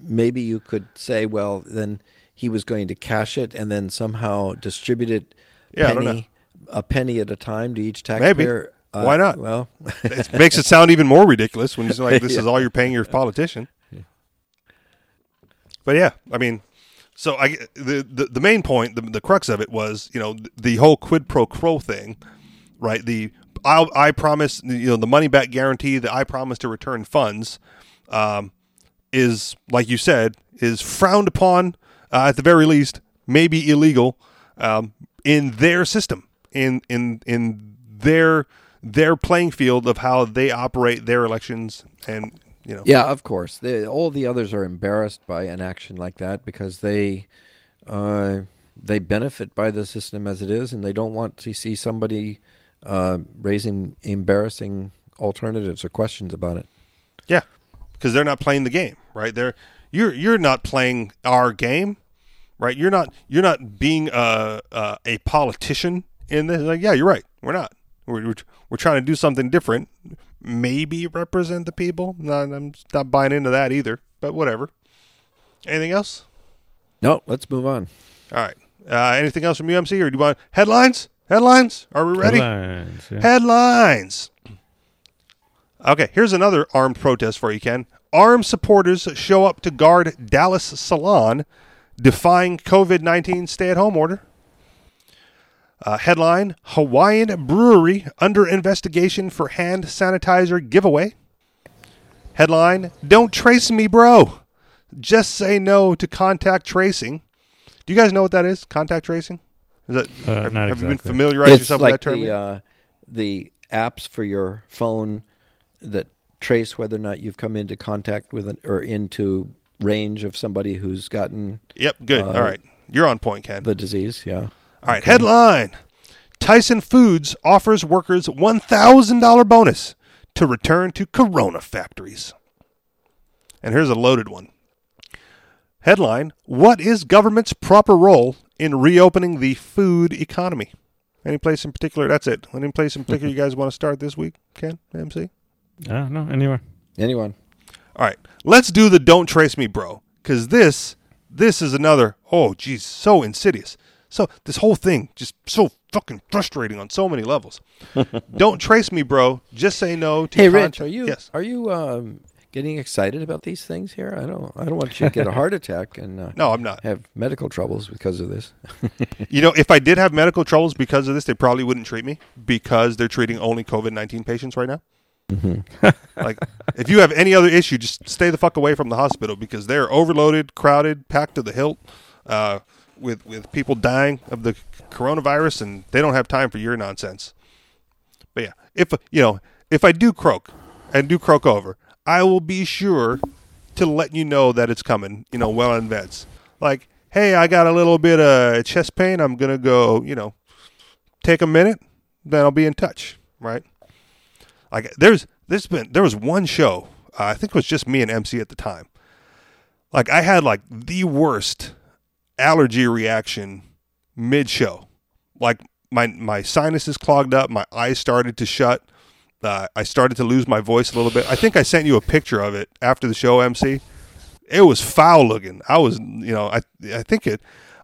Speaker 3: maybe you could say, well, then he was going to cash it and then somehow distribute it
Speaker 1: Yeah, I don't
Speaker 3: penny a penny at a time to each
Speaker 1: Maybe.
Speaker 3: taxpayer. Uh,
Speaker 1: Why not?
Speaker 3: Well,
Speaker 1: it makes it sound even more ridiculous when you're like, this is all you're paying your politician. But yeah, I mean, so I the the, the main point, the, the crux of it was, you know, the whole quid pro quo thing, right? The I I promise, you know, the money back guarantee that I promise to return funds, um, is like you said, is frowned upon uh, at the very least, maybe illegal, um, in their system, in in in their their playing field of how they operate their elections, and you know,
Speaker 3: yeah, of course. They, all the others are embarrassed by an action like that because they uh, they benefit by the system as it is, and they don't want to see somebody uh, raising embarrassing alternatives or questions about it.
Speaker 1: Yeah, because they're not playing the game, right? They're you're you're not playing our game, right? You're not you're not being a a, a politician in this. Like, yeah, you're right. We're not. We're, we're we're trying to do something different. Maybe represent the people. Not, I'm not buying into that either. But whatever. Anything else?
Speaker 3: No, let's move on.
Speaker 1: All right. Uh, anything else from UMC, or do you want headlines? Headlines? Are we ready?
Speaker 2: Headlines, yeah.
Speaker 1: Headlines. Okay, here's another armed protest for you, Ken. Armed supporters show up to guard Dallas Salon, defying COVID 19 stay at home order. Uh, headline Hawaiian Brewery under investigation for hand sanitizer giveaway. Headline Don't trace me, bro. Just say no to contact tracing. Do you guys know what that is? Contact tracing? Is that,
Speaker 2: Uh,
Speaker 1: have,
Speaker 2: not
Speaker 1: have you been
Speaker 2: exactly.
Speaker 1: familiarized
Speaker 3: it's
Speaker 1: yourself
Speaker 3: like
Speaker 1: with that term?
Speaker 3: the uh, the apps for your phone that trace whether or not you've come into contact with an, or into range of somebody who's gotten
Speaker 1: Yep, good.
Speaker 3: Uh,
Speaker 1: All right. You're on point, Ken.
Speaker 3: the disease. Yeah.
Speaker 1: All right, headline Tyson Foods offers workers $1,000 bonus to return to Corona factories. And here's a loaded one. Headline What is government's proper role in reopening the food economy? Any place in particular? That's it. Any place in particular you guys want to start this week, Ken, MC?
Speaker 2: Uh, no, anywhere.
Speaker 3: Anyone?
Speaker 1: All right, let's do the don't trace me, bro, because this this is another. Oh, geez, so insidious. So this whole thing just so fucking frustrating on so many levels. Don't trace me, bro. Just say no to
Speaker 3: Hey, Rich, are you
Speaker 1: Yes.
Speaker 3: are you um, getting excited about these things here? I don't I don't want you to get a heart attack and uh,
Speaker 1: No, I'm not.
Speaker 3: have medical troubles because of this.
Speaker 1: You know, if I did have medical troubles because of this, they probably wouldn't treat me because they're treating only COVID nineteen patients right now. like, if you have any other issue, just stay the fuck away from the hospital because they're overloaded, crowded, packed to the hilt, uh, with with people dying of the coronavirus, and they don't have time for your nonsense. But yeah, if you know, if I do croak and do croak over, I will be sure to let you know that it's coming. You know, well in advance. Like, hey, I got a little bit of chest pain. I'm gonna go. You know, take a minute. Then I'll be in touch. Right. Like, there's there's been there was one show. Uh, I think it was just me and MC at the time. Like, I had like the worst allergy reaction mid show. Like my my sinuses clogged up, my eyes started to shut. Uh, I started to lose my voice a little bit. I think I sent you a picture of it after the show, MC. It was foul looking. I was, you know, I I think it.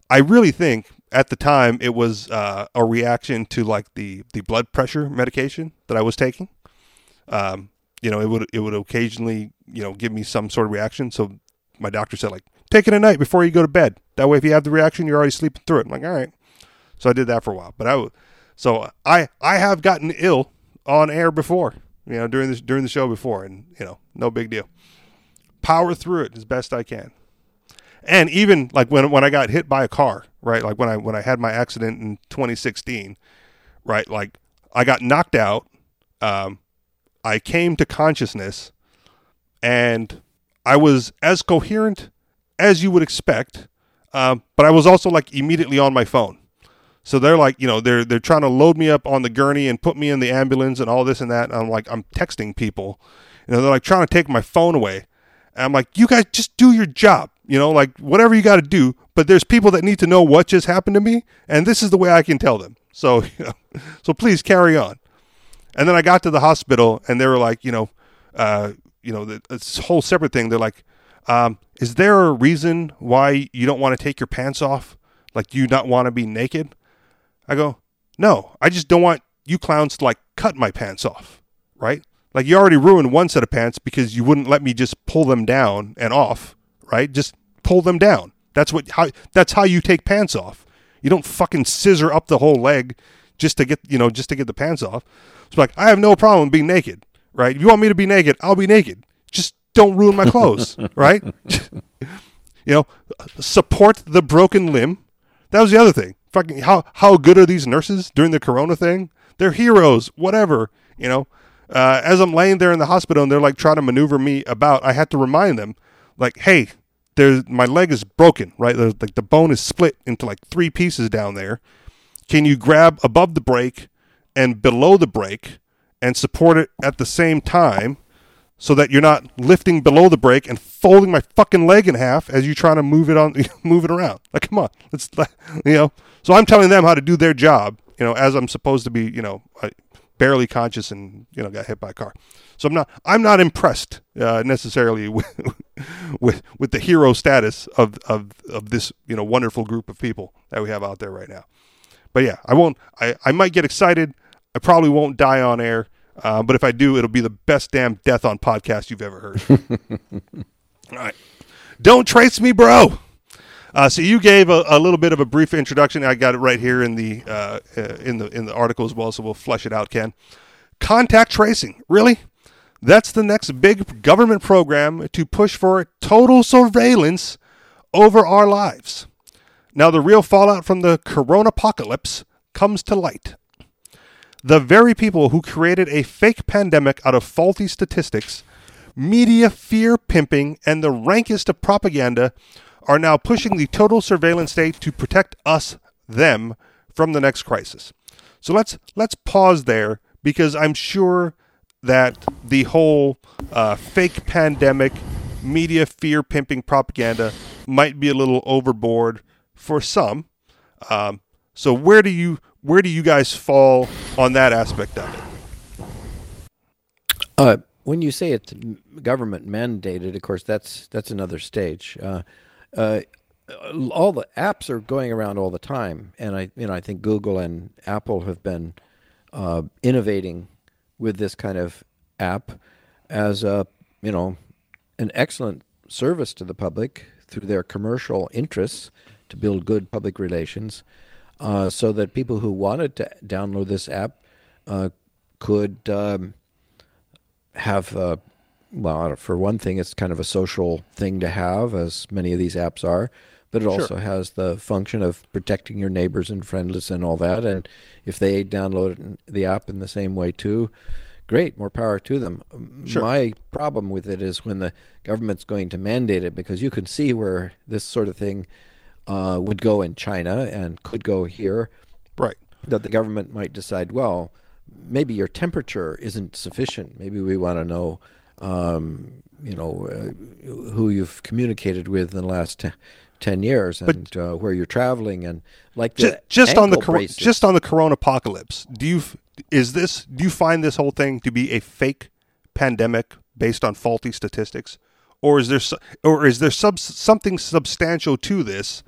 Speaker 1: I really think at the time it was uh, a reaction to like the the blood pressure medication that I was taking. Um, you know, it would it would occasionally you know give me some sort of reaction. So my doctor said like take it at night before you go to bed. That way, if you have the reaction, you're already sleeping through it. I'm like, all right. So I did that for a while. But I so I I have gotten ill on air before. You know, during this during the show before, and you know, no big deal. Power through it as best I can. And even like when when I got hit by a car, right? Like when I when I had my accident in 2016, right? Like I got knocked out. Um, I came to consciousness, and I was as coherent as you would expect. Um, but I was also like immediately on my phone. So they're like, you know, they're they're trying to load me up on the gurney and put me in the ambulance and all this and that. And I'm like, I'm texting people. You know, they're like trying to take my phone away. And I'm like, you guys just do your job. You know, like whatever you got to do. But there's people that need to know what just happened to me, and this is the way I can tell them. So, you know, so please carry on. And then I got to the hospital, and they were like, you know, uh, you know, the, this whole separate thing. They're like, um, is there a reason why you don't want to take your pants off? Like, do you not want to be naked? I go, no, I just don't want you clowns to like cut my pants off, right? Like you already ruined one set of pants because you wouldn't let me just pull them down and off, right? Just pull them down. That's what how that's how you take pants off. You don't fucking scissor up the whole leg just to get you know just to get the pants off. It's like I have no problem being naked, right? If you want me to be naked, I'll be naked. Just don't ruin my clothes, right? you know, support the broken limb. That was the other thing. Fucking how how good are these nurses during the corona thing? They're heroes, whatever, you know. Uh, as I'm laying there in the hospital and they're like trying to maneuver me about, I had to remind them, like, hey, there's my leg is broken, right? There's, like the bone is split into like three pieces down there. Can you grab above the break and below the break and support it at the same time so that you're not lifting below the break and folding my fucking leg in half as you're trying to move it on move it around. Like come on. Let's you know. So I'm telling them how to do their job, you know, as I'm supposed to be, you know, barely conscious and, you know, got hit by a car. So I'm not I'm not impressed uh, necessarily with, with with the hero status of, of of this, you know, wonderful group of people that we have out there right now. But yeah, I won't I, I might get excited. I probably won't die on air. Uh, but if I do, it'll be the best damn death on podcast you've ever heard. All right. Don't trace me, bro. Uh, so you gave a, a, little bit of a brief introduction. I got it right here in the uh, uh, in the in the article as well. So we'll flesh it out, Ken. Contact tracing, really? That's the next big government program to push for total surveillance over our lives. Now, the real fallout from the corona apocalypse comes to light. The very people who created a fake pandemic out of faulty statistics, media fear pimping, and the rankest of propaganda are now pushing the total surveillance state to protect us, them, from the next crisis. So let's let's pause there because I'm sure that the whole uh, fake pandemic, media fear pimping propaganda might be a little overboard for some. Um, so where do you where do you guys fall on that aspect of it?
Speaker 3: Uh, when you say it's government mandated, of course, that's that's another stage. Uh, uh, all the apps are going around all the time, and I you know I think Google and Apple have been uh, innovating with this kind of app as a you know an excellent service to the public through their commercial interests to build good public relations, uh, so that people who wanted to download this app uh, could um, have. Uh, well, for one thing, it's kind of a social thing to have, as many of these apps are but it
Speaker 1: Sure.
Speaker 3: also has the function of protecting your neighbors and friendless and all that. And if they download the app in the same way too, great, more power to them.
Speaker 1: Sure.
Speaker 3: My problem with it is when the government's going to mandate it, because you can see where this sort of thing uh, would go in China and could go here.
Speaker 1: Right.
Speaker 3: That the government might decide, well, maybe your temperature isn't sufficient. Maybe we want to know, um, you know, uh, who you've communicated with in the last te- ten years and uh, where you're traveling and like the
Speaker 1: Just, just on the cor- just on the corona apocalypse. Do you is this do you find this whole thing to be a fake pandemic based on faulty statistics, or is there or is there sub- something substantial to this,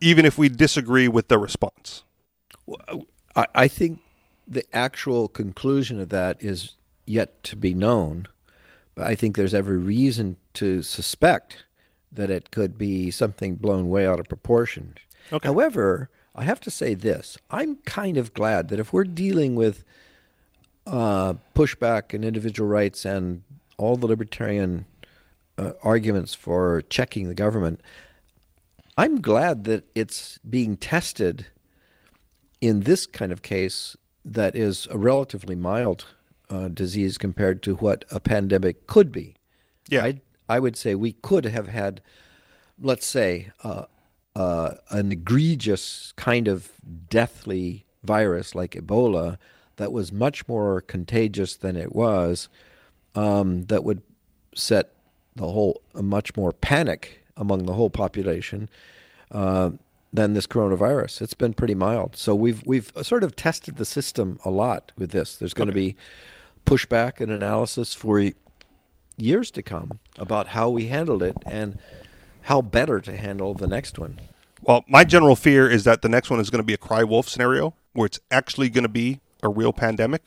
Speaker 1: even if we disagree with the response?
Speaker 3: I, I think the actual conclusion of that is yet to be known, but I think there's every reason to suspect that it could be something blown way out of proportion.
Speaker 1: Okay.
Speaker 3: However, I have to say this: I'm kind of glad that if we're dealing with uh, pushback and individual rights and all the libertarian uh, arguments for checking the government, I'm glad that it's being tested in this kind of case that is a relatively mild uh, disease compared to what a pandemic could be.
Speaker 1: Yeah.
Speaker 3: I, I would say we could have had, let's say, uh, uh, an egregious kind of deathly virus like Ebola that was much more contagious than it was, um, that would set the whole a much more panic among the whole population uh, than this coronavirus. It's been pretty mild, so we've we've sort of tested the system a lot with this. There's going to be pushback and analysis for years to come about how we handled it and how better to handle the next one.
Speaker 1: Well, my general fear is that the next one is going to be a cry wolf scenario where it's actually going to be a real pandemic,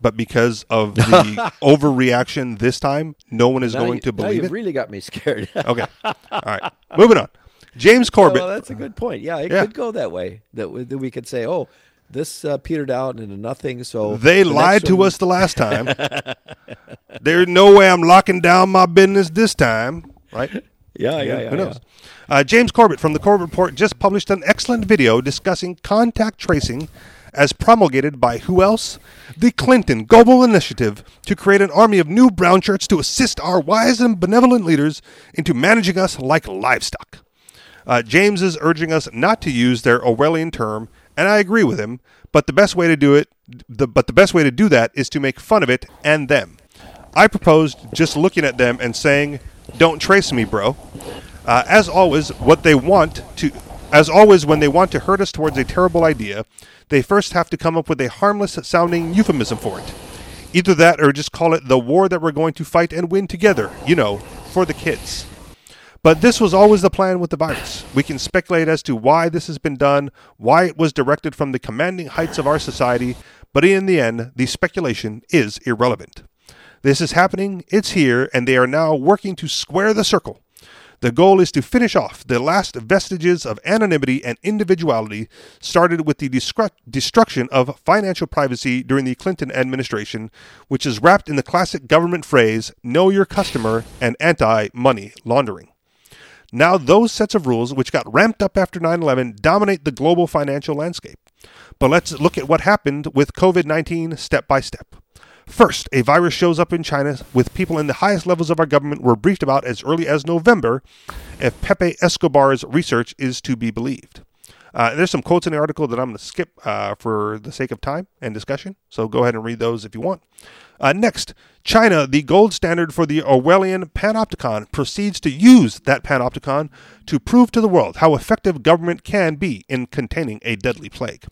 Speaker 1: but because of the overreaction this time, no one is
Speaker 3: Now
Speaker 1: going
Speaker 3: you-
Speaker 1: to
Speaker 3: now
Speaker 1: believe
Speaker 3: you've
Speaker 1: it.
Speaker 3: really got me scared.
Speaker 1: Okay. All right. Moving on. James Corbett.
Speaker 3: well, that's a good point. Yeah, it
Speaker 1: Yeah.
Speaker 3: could go that way. That we, that we could say, oh, this uh, petered out into nothing. So
Speaker 1: They
Speaker 3: the
Speaker 1: lied to
Speaker 3: one-
Speaker 1: us the last time. There's no way I'm locking down my business this time, right?
Speaker 3: Yeah, yeah, yeah.
Speaker 1: Who
Speaker 3: yeah.
Speaker 1: knows? Uh, James Corbett from the Corbett Report just published an excellent video discussing contact tracing as promulgated by who else? The Clinton Global Initiative to create an army of new brown shirts to assist our wise and benevolent leaders into managing us like livestock. Uh, James is urging us not to use their Orwellian term, and I agree with him. But the best way to do it, the, but the best way to do that is to make fun of it and them. I proposed just looking at them and saying, "Don't trace me, bro." Uh, as always, what they want to, as always, when they want to hurt us towards a terrible idea, they first have to come up with a harmless-sounding euphemism for it. Either that, or just call it the war that we're going to fight and win together. You know, for the kids. But this was always the plan with the virus. We can speculate as to why this has been done, why it was directed from the commanding heights of our society, but in the end, the speculation is irrelevant. This is happening, it's here, and they are now working to square the circle. The goal is to finish off the last vestiges of anonymity and individuality started with the discru- destruction of financial privacy during the Clinton administration, which is wrapped in the classic government phrase, know your customer and anti money laundering. Now, those sets of rules, which got ramped up after 9 11, dominate the global financial landscape. But let's look at what happened with COVID 19 step by step. First, a virus shows up in China with people in the highest levels of our government were briefed about as early as November, if Pepe Escobar's research is to be believed. Uh, there's some quotes in the article that I'm going to skip uh, for the sake of time and discussion, so go ahead and read those if you want. Uh, next, China, the gold standard for the Orwellian panopticon, proceeds to use that panopticon to prove to the world how effective government can be in containing a deadly plague.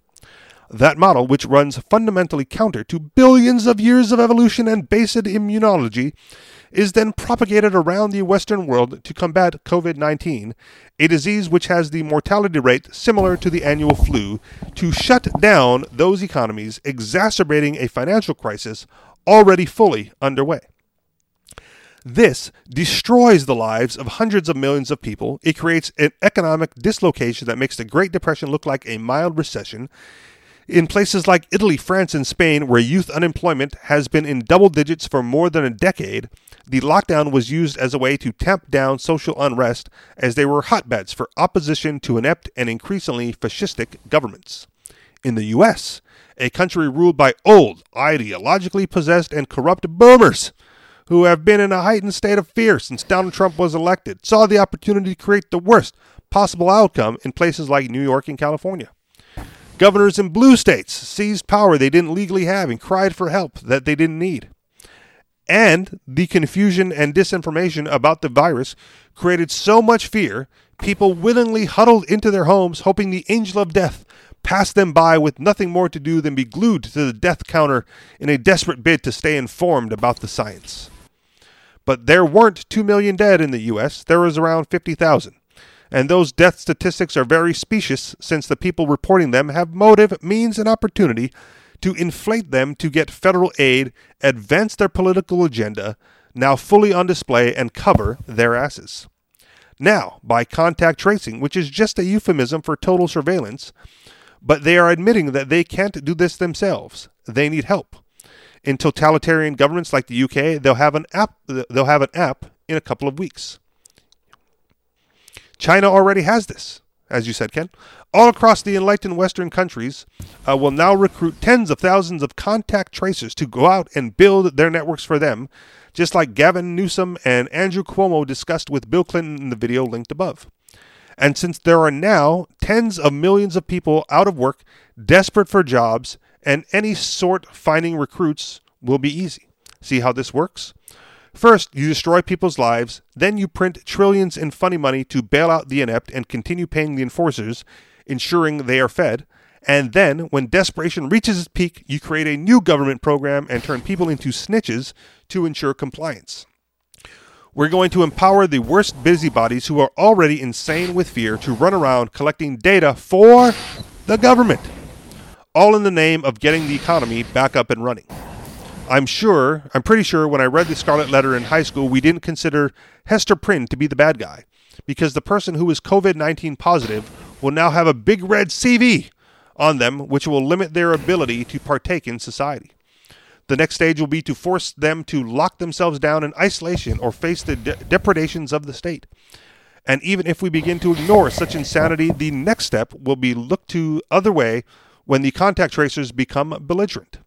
Speaker 1: That model, which runs fundamentally counter to billions of years of evolution and based immunology, is then propagated around the Western world to combat COVID 19, a disease which has the mortality rate similar to the annual flu, to shut down those economies, exacerbating a financial crisis already fully underway. This destroys the lives of hundreds of millions of people. It creates an economic dislocation that makes the Great Depression look like a mild recession. In places like Italy, France, and Spain, where youth unemployment has been in double digits for more than a decade, the lockdown was used as a way to tamp down social unrest as they were hotbeds for opposition to inept and increasingly fascistic governments. In the U.S., a country ruled by old, ideologically possessed, and corrupt boomers who have been in a heightened state of fear since Donald Trump was elected, saw the opportunity to create the worst possible outcome in places like New York and California. Governors in blue states seized power they didn't legally have and cried for help that they didn't need. And the confusion and disinformation about the virus created so much fear, people willingly huddled into their homes, hoping the angel of death passed them by with nothing more to do than be glued to the death counter in a desperate bid to stay informed about the science. But there weren't 2 million dead in the U.S., there was around 50,000. And those death statistics are very specious since the people reporting them have motive, means, and opportunity to inflate them to get federal aid, advance their political agenda, now fully on display, and cover their asses. Now, by contact tracing, which is just a euphemism for total surveillance, but they are admitting that they can't do this themselves. They need help. In totalitarian governments like the UK, they'll have an app they'll have an app in a couple of weeks. China already has this, as you said, Ken. All across the enlightened Western countries uh, will now recruit tens of thousands of contact tracers to go out and build their networks for them, just like Gavin Newsom and Andrew Cuomo discussed with Bill Clinton in the video linked above. And since there are now tens of millions of people out of work, desperate for jobs, and any sort finding recruits will be easy. See how this works? First, you destroy people's lives, then you print trillions in funny money to bail out the inept and continue paying the enforcers, ensuring they are fed. And then, when desperation reaches its peak, you create a new government program and turn people into snitches to ensure compliance. We're going to empower the worst busybodies who are already insane with fear to run around collecting data for the government, all in the name of getting the economy back up and running. I'm sure, I'm pretty sure when I read the Scarlet Letter in high school, we didn't consider Hester Prynne to be the bad guy because the person who is COVID 19 positive will now have a big red CV on them, which will limit their ability to partake in society. The next stage will be to force them to lock themselves down in isolation or face the de- depredations of the state. And even if we begin to ignore such insanity, the next step will be looked to other way when the contact tracers become belligerent.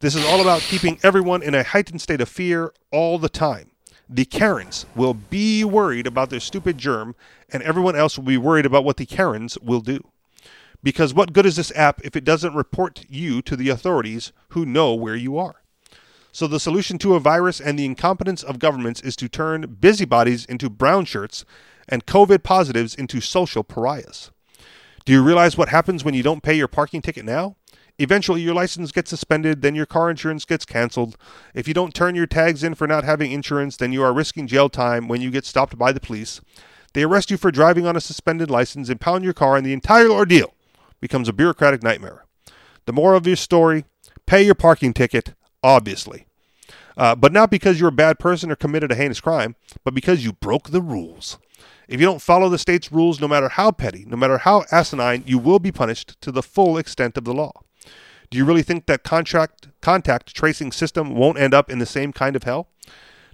Speaker 1: This is all about keeping everyone in a heightened state of fear all the time. The Karens will be worried about their stupid germ, and everyone else will be worried about what the Karens will do. Because what good is this app if it doesn't report you to the authorities who know where you are? So the solution to a virus and the incompetence of governments is to turn busybodies into brown shirts and COVID positives into social pariahs. Do you realize what happens when you don't pay your parking ticket now? Eventually, your license gets suspended, then your car insurance gets canceled. If you don't turn your tags in for not having insurance, then you are risking jail time when you get stopped by the police. They arrest you for driving on a suspended license, impound your car, and the entire ordeal becomes a bureaucratic nightmare. The moral of your story pay your parking ticket, obviously. Uh, but not because you're a bad person or committed a heinous crime, but because you broke the rules. If you don't follow the state's rules, no matter how petty, no matter how asinine, you will be punished to the full extent of the law. Do you really think that contract contact tracing system won't end up in the same kind of hell?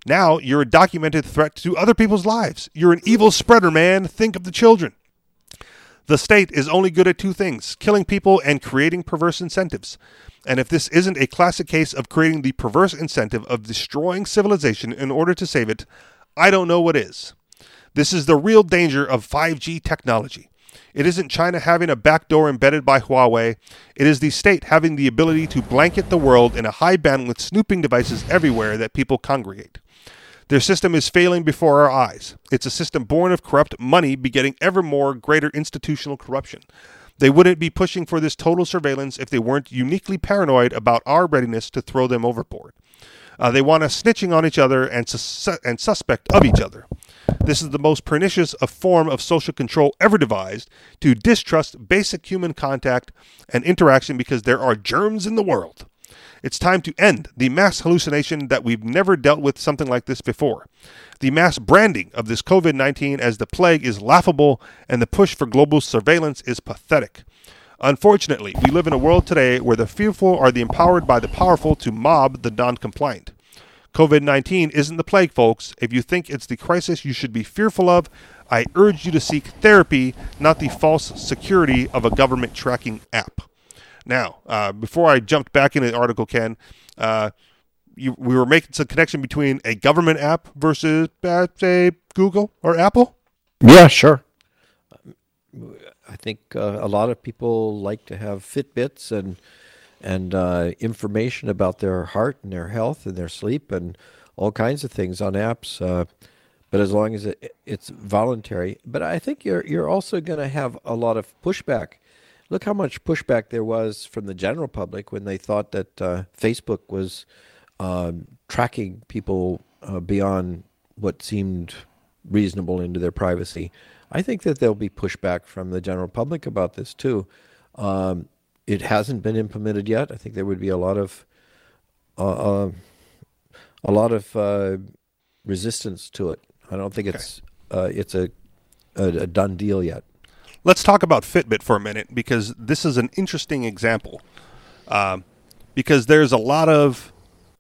Speaker 1: Now you're a documented threat to other people's lives. You're an evil spreader, man. Think of the children. The state is only good at two things killing people and creating perverse incentives. And if this isn't a classic case of creating the perverse incentive of destroying civilization in order to save it, I don't know what is. This is the real danger of 5G technology. It isn't China having a backdoor embedded by Huawei. It is the state having the ability to blanket the world in a high bandwidth snooping devices everywhere that people congregate. Their system is failing before our eyes. It's a system born of corrupt money begetting ever more greater institutional corruption. They wouldn't be pushing for this total surveillance if they weren't uniquely paranoid about our readiness to throw them overboard. Uh, they want us snitching on each other and, sus- and suspect of each other. This is the most pernicious of form of social control ever devised to distrust basic human contact and interaction because there are germs in the world. It's time to end the mass hallucination that we've never dealt with something like this before. The mass branding of this COVID 19 as the plague is laughable, and the push for global surveillance is pathetic. Unfortunately, we live in a world today where the fearful are the empowered by the powerful to mob the non compliant. COVID 19 isn't the plague, folks. If you think it's the crisis you should be fearful of, I urge you to seek therapy, not the false security of a government tracking app. Now, uh, before I jumped back into the article, Ken, uh, you, we were making some connection between a government app versus, uh, say, Google or Apple.
Speaker 3: Yeah, sure. I think uh, a lot of people like to have Fitbits and and uh, information about their heart and their health and their sleep and all kinds of things on apps. Uh, but as long as it, it's voluntary, but I think you're you're also going to have a lot of pushback. Look how much pushback there was from the general public when they thought that uh, Facebook was um, tracking people uh, beyond what seemed reasonable into their privacy. I think that there'll be pushback from the general public about this too. Um, it hasn't been implemented yet. I think there would be a lot of uh, uh, a lot of uh, resistance to it. I don't think it's uh, it's a, a, a done deal yet.
Speaker 1: Let's talk about Fitbit for a minute because this is an interesting example. Um, because there's a lot of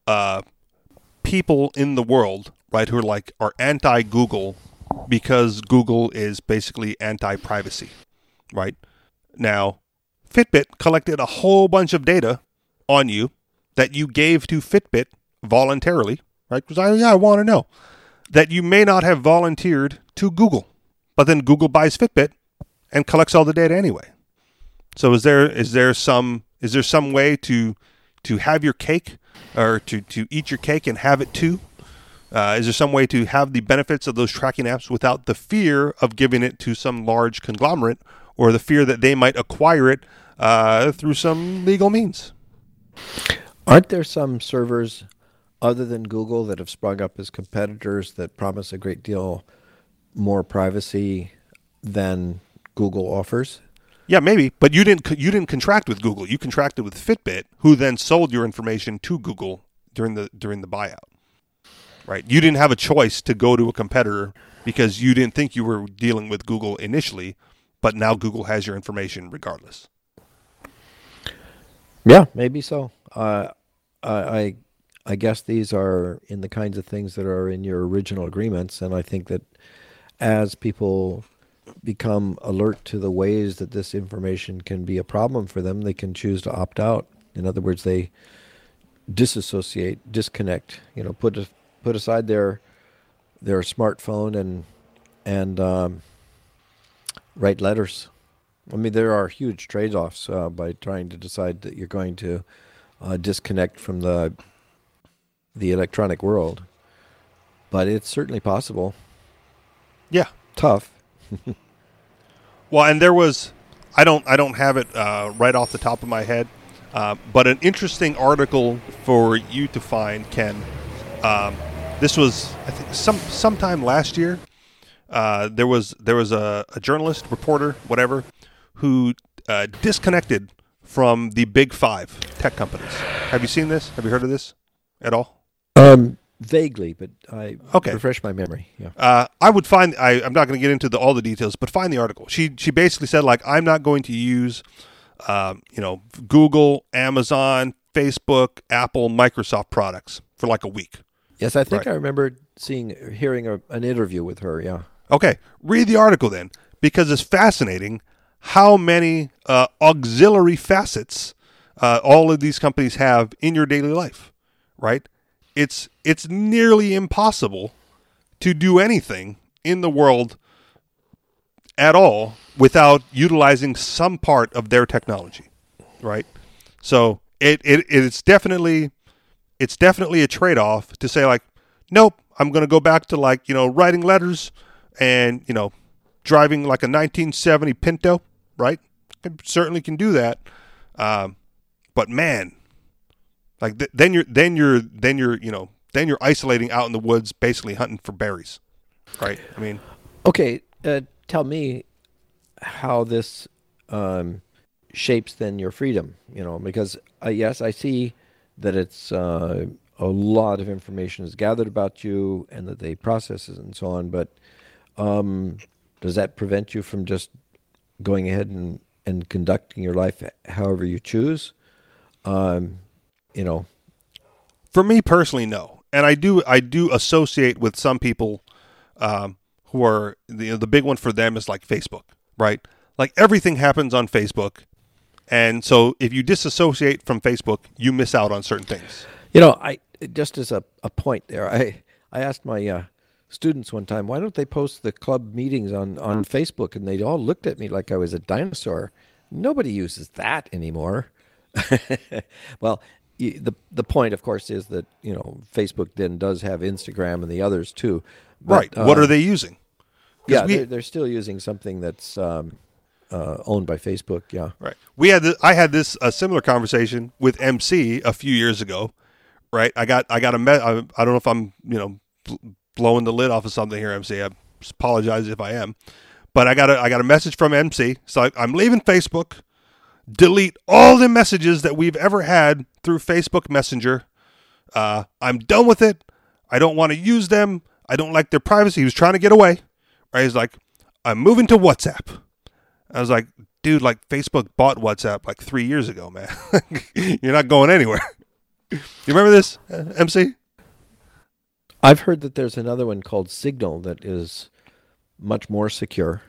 Speaker 1: uh, people in the world, right, who are like are anti Google because Google is basically anti privacy, right? Now, Fitbit collected a whole bunch of data on you that you gave to Fitbit voluntarily, right? Because I, yeah, I want to know that you may not have volunteered to Google, but then Google buys Fitbit and collects all the data anyway. So is there is there some is there some way to to have your cake or to, to eat your cake and have it too? Uh, is there some way to have the benefits of those tracking apps without the fear of giving it to some large conglomerate or the fear that they might acquire it uh, through some legal means?
Speaker 3: Aren't there some servers other than Google that have sprung up as competitors that promise a great deal more privacy than Google offers?
Speaker 1: Yeah, maybe, but you didn't you didn't contract with Google. You contracted with Fitbit, who then sold your information to Google during the during the buyout. Right? You didn't have a choice to go to a competitor because you didn't think you were dealing with Google initially, but now Google has your information regardless.
Speaker 3: Yeah, maybe so. Uh, I I guess these are in the kinds of things that are in your original agreements, and I think that as people become alert to the ways that this information can be a problem for them, they can choose to opt out. In other words, they disassociate, disconnect. You know, put put aside their their smartphone and and um, write letters. I mean, there are huge trade-offs uh, by trying to decide that you're going to uh, disconnect from the the electronic world, but it's certainly possible.
Speaker 1: Yeah,
Speaker 3: Tough.
Speaker 1: Well, and there was, I don't, I don't have it uh, right off the top of my head, uh, but an interesting article for you to find, Ken. Um, this was, I think, some sometime last year. Uh, there was there was a, a journalist, reporter, whatever, who uh, disconnected from the big five tech companies. Have you seen this? Have you heard of this at all?
Speaker 3: Um, vaguely, but I
Speaker 1: Okay.
Speaker 3: refresh my memory. Yeah.
Speaker 1: Uh, I would find I, I'm not going to get into the, all the details, but find the article. She she basically said like I'm not going to use, um, you know, Google, Amazon, Facebook, Apple, Microsoft products for like a week.
Speaker 3: Yes, I think
Speaker 1: Right.
Speaker 3: I remember seeing, hearing a, an interview with her. Yeah.
Speaker 1: Okay, read the article then because it's fascinating how many uh, auxiliary facets uh, all of these companies have in your daily life. Right? It's it's nearly impossible to do anything in the world at all without utilizing some part of their technology. Right? So it, it it's definitely it's definitely a trade off to say like, nope, I'm going to go back to like you know writing letters and you know driving like a 1970 Pinto, right? I certainly can do that, um, but man, Like th- then you're then you're then you're you know then you're isolating out in the woods, basically hunting for berries, right? I mean,
Speaker 3: Okay, uh, tell me how this um, shapes then your freedom. You know, because uh, yes, I see that it's uh, a lot of information is gathered about you and that they process it and so on. But um, does that prevent you from just going ahead and, and conducting your life however you choose? Um, you know,
Speaker 1: for me personally, no. And I do I do associate with some people um, who are the the big one for them is like Facebook, right? Like everything happens on Facebook, and so if you disassociate from Facebook, you miss out on certain things.
Speaker 3: You know, I just as a, a point there, I I asked my uh, students one time, why don't they post the club meetings on on Facebook? And they all looked at me like I was a dinosaur. Nobody uses that anymore. well, the the point, of course, is that you know Facebook then does have Instagram and the others too. But,
Speaker 1: right. what are
Speaker 3: um,
Speaker 1: they using?
Speaker 3: Yeah,
Speaker 1: we-
Speaker 3: they're, they're still using something that's um, uh, owned by Facebook. Yeah.
Speaker 1: Right. We had the, I had this a similar conversation with MC a few years ago. Right. I got I got a me- I, I don't know if I'm you know blowing the lid off of something here, MC. I apologize if I am, but I got a I got a message from MC. So I, I'm leaving Facebook. Delete all the messages that we've ever had through Facebook Messenger. Uh, I'm done with it. I don't want to use them. I don't like their privacy. He was trying to get away. Right. He's like, I'm moving to WhatsApp. I was like, dude, like Facebook bought WhatsApp like three years ago, man. You're not going anywhere. You remember this, MC?
Speaker 3: I've heard that there's another one called Signal that is much more secure.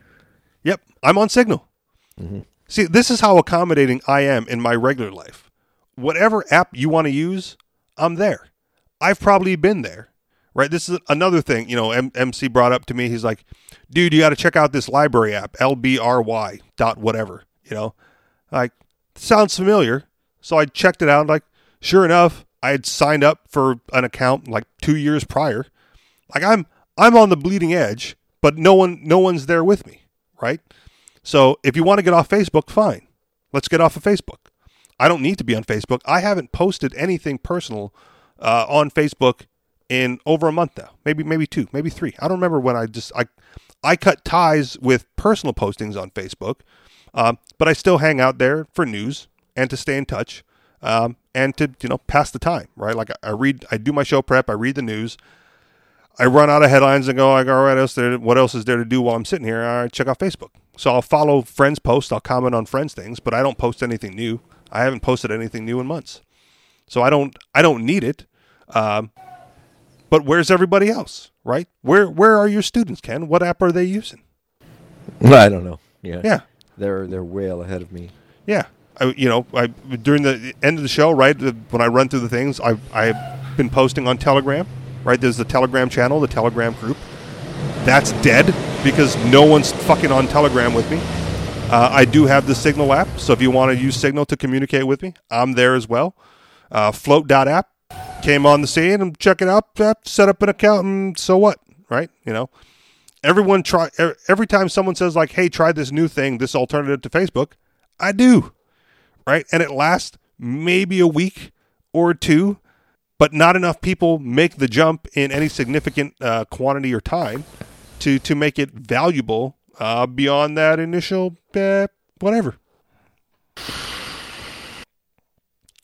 Speaker 1: Yep, I'm on Signal.
Speaker 3: Mm-hmm.
Speaker 1: See, this is how accommodating I am in my regular life. Whatever app you want to use, I'm there. I've probably been there, right? This is another thing, you know, M- MC brought up to me. He's like, dude, you got to check out this library app, LBRY dot whatever, you know? Like, sounds familiar. So I checked it out. Like, sure enough, I had signed up for an account like two years prior. Like I'm I'm on the bleeding edge, but no one no one's there with me, right? So if you want to get off Facebook, fine. Let's get off of Facebook. I don't need to be on Facebook. I haven't posted anything personal uh, on Facebook in over a month now. Maybe maybe two, maybe three. I don't remember when I just I I cut ties with personal postings on Facebook, um, but I still hang out there for news and to stay in touch um, and to you know pass the time. Right, like I, read, I do my show prep, I read the news. I run out of headlines and go like, all right, else there, what else is there to do while I'm sitting here? I check out Facebook. So I'll follow friends' posts, I'll comment on friends' things, but I don't post anything new. I haven't posted anything new in months, so I don't I don't need it. Um, but where's everybody else? Right? Where where are your students, Ken? What app are they using?
Speaker 3: I don't know. Yeah.
Speaker 1: Yeah,
Speaker 3: They're they're well ahead of me.
Speaker 1: yeah. I, you know, I during the end of the show, right when I run through the things, I I've been posting on Telegram. Right? There's the Telegram channel, the Telegram group. That's dead because no one's fucking on Telegram with me. Uh, I do have the Signal app, so if you want to use Signal to communicate with me, I'm there as well. Uh, Flote.app came on the scene and check it out. uh, Set up an account, and so what? Right? You know, everyone try every time someone says like, "Hey, try this new thing, this alternative to Facebook," I do. Right? And it lasts maybe a week or two, but not enough people make the jump in any significant uh, quantity or time to to make it valuable uh, beyond that initial uh, whatever.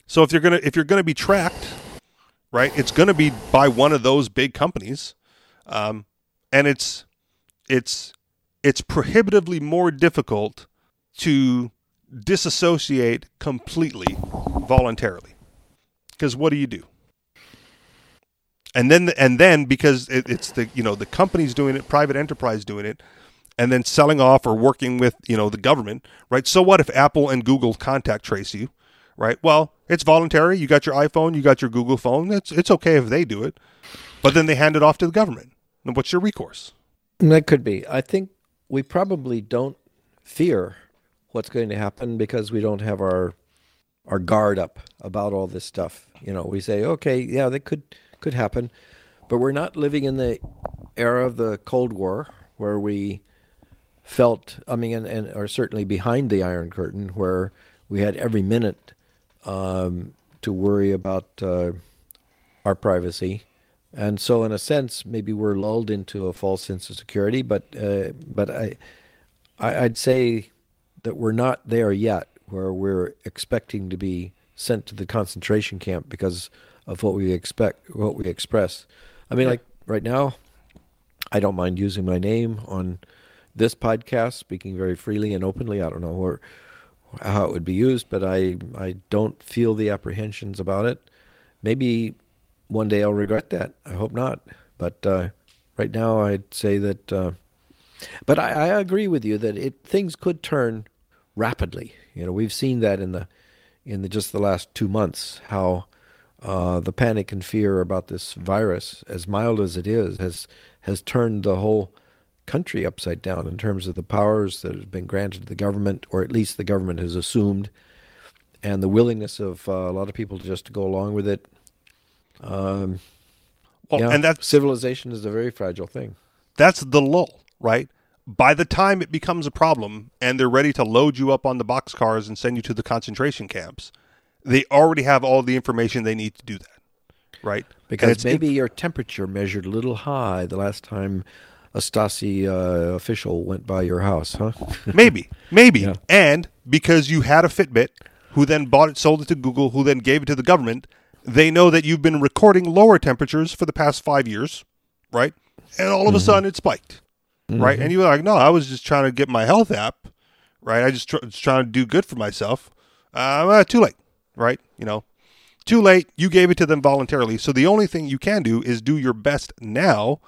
Speaker 1: So if you're gonna if you're gonna be tracked, right, it's gonna be by one of those big companies, um, and it's it's it's prohibitively more difficult to disassociate completely voluntarily. Because what do you do? And then and then because it, it's the you know the company's doing it, private enterprise doing it, and then selling off or working with you know the government, right? So what if Apple and Google contact trace you, right? Well, it's voluntary. You got your iPhone, you got your Google phone. It's it's okay if they do it, but then they hand it off to the government. And what's your recourse?
Speaker 3: That could be. I think we probably don't fear what's going to happen because we don't have our our guard up about all this stuff. You know, we say, okay, yeah, that could could happen, but we're not living in the era of the Cold War where we felt, I mean, and, and are certainly behind the Iron Curtain where we had every minute um, to worry about uh, our privacy, and so in a sense, maybe we're lulled into a false sense of security. But uh, but I, I I'd say that we're not there yet, where we're expecting to be sent to the concentration camp because of what we expect, what we express. I mean, like right now, I don't mind using my name on this podcast, speaking very freely and openly. I don't know where, how it would be used, but I I don't feel the apprehensions about it. Maybe one day I'll regret that. I hope not. But uh, right now, I'd say that. Uh, but I, I agree with you that it things could turn rapidly. You know, we've seen that in the in the just the last two months how uh, the panic and fear about this virus, as mild as it is, has has turned the whole country upside down in terms of the powers that have been granted to the government, or at least the government has assumed, and the willingness of uh, a lot of people just to go along with it. Um,
Speaker 1: Well,
Speaker 3: yeah,
Speaker 1: and that
Speaker 3: civilization is a very fragile thing.
Speaker 1: that's the lull, right? By the time it becomes a problem and they're ready to load you up on the boxcars and send you to the concentration camps, they already have all the information they need to do that, right?
Speaker 3: Because maybe your temperature measured a little high the last time a Stasi uh, official went by your house, huh?
Speaker 1: maybe, maybe,
Speaker 3: Yeah.
Speaker 1: and because you had a Fitbit, who then bought it, sold it to Google, who then gave it to the government, they know that you've been recording lower temperatures for the past five years, right? And all of a sudden it spiked, right? And you were like, no, I was just trying to get my health app, right? I just tr- was trying to do good for myself. Uh, well, too late, right? You know, too late. You gave it to them voluntarily. So the only thing you can do is do your best now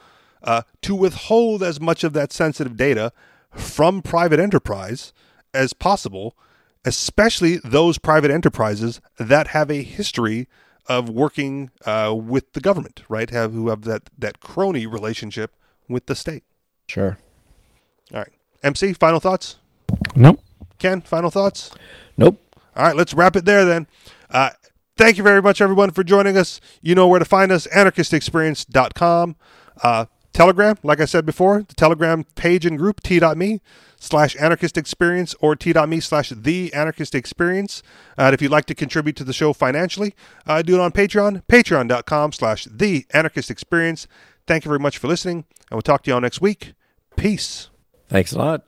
Speaker 1: uh, to withhold as much of that sensitive data from private enterprise as possible, especially those private enterprises that have a history of working uh, with the government, right? Have who have that that crony relationship with the state.
Speaker 3: Sure.
Speaker 1: All right, MC, final thoughts.
Speaker 2: Nope.
Speaker 1: Ken, final thoughts.
Speaker 3: Nope.
Speaker 1: All right, let's wrap it there then. Uh, thank you very much, everyone, for joining us. You know where to find us anarchistexperience.com. Uh, Telegram, like I said before, the Telegram page and group, t.me slash anarchist experience or t.me slash the anarchist experience. Uh, and if you'd like to contribute to the show financially, uh, do it on Patreon, patreon.com slash the anarchist experience. Thank you very much for listening, and we'll talk to you all next week. Peace.
Speaker 3: Thanks a lot.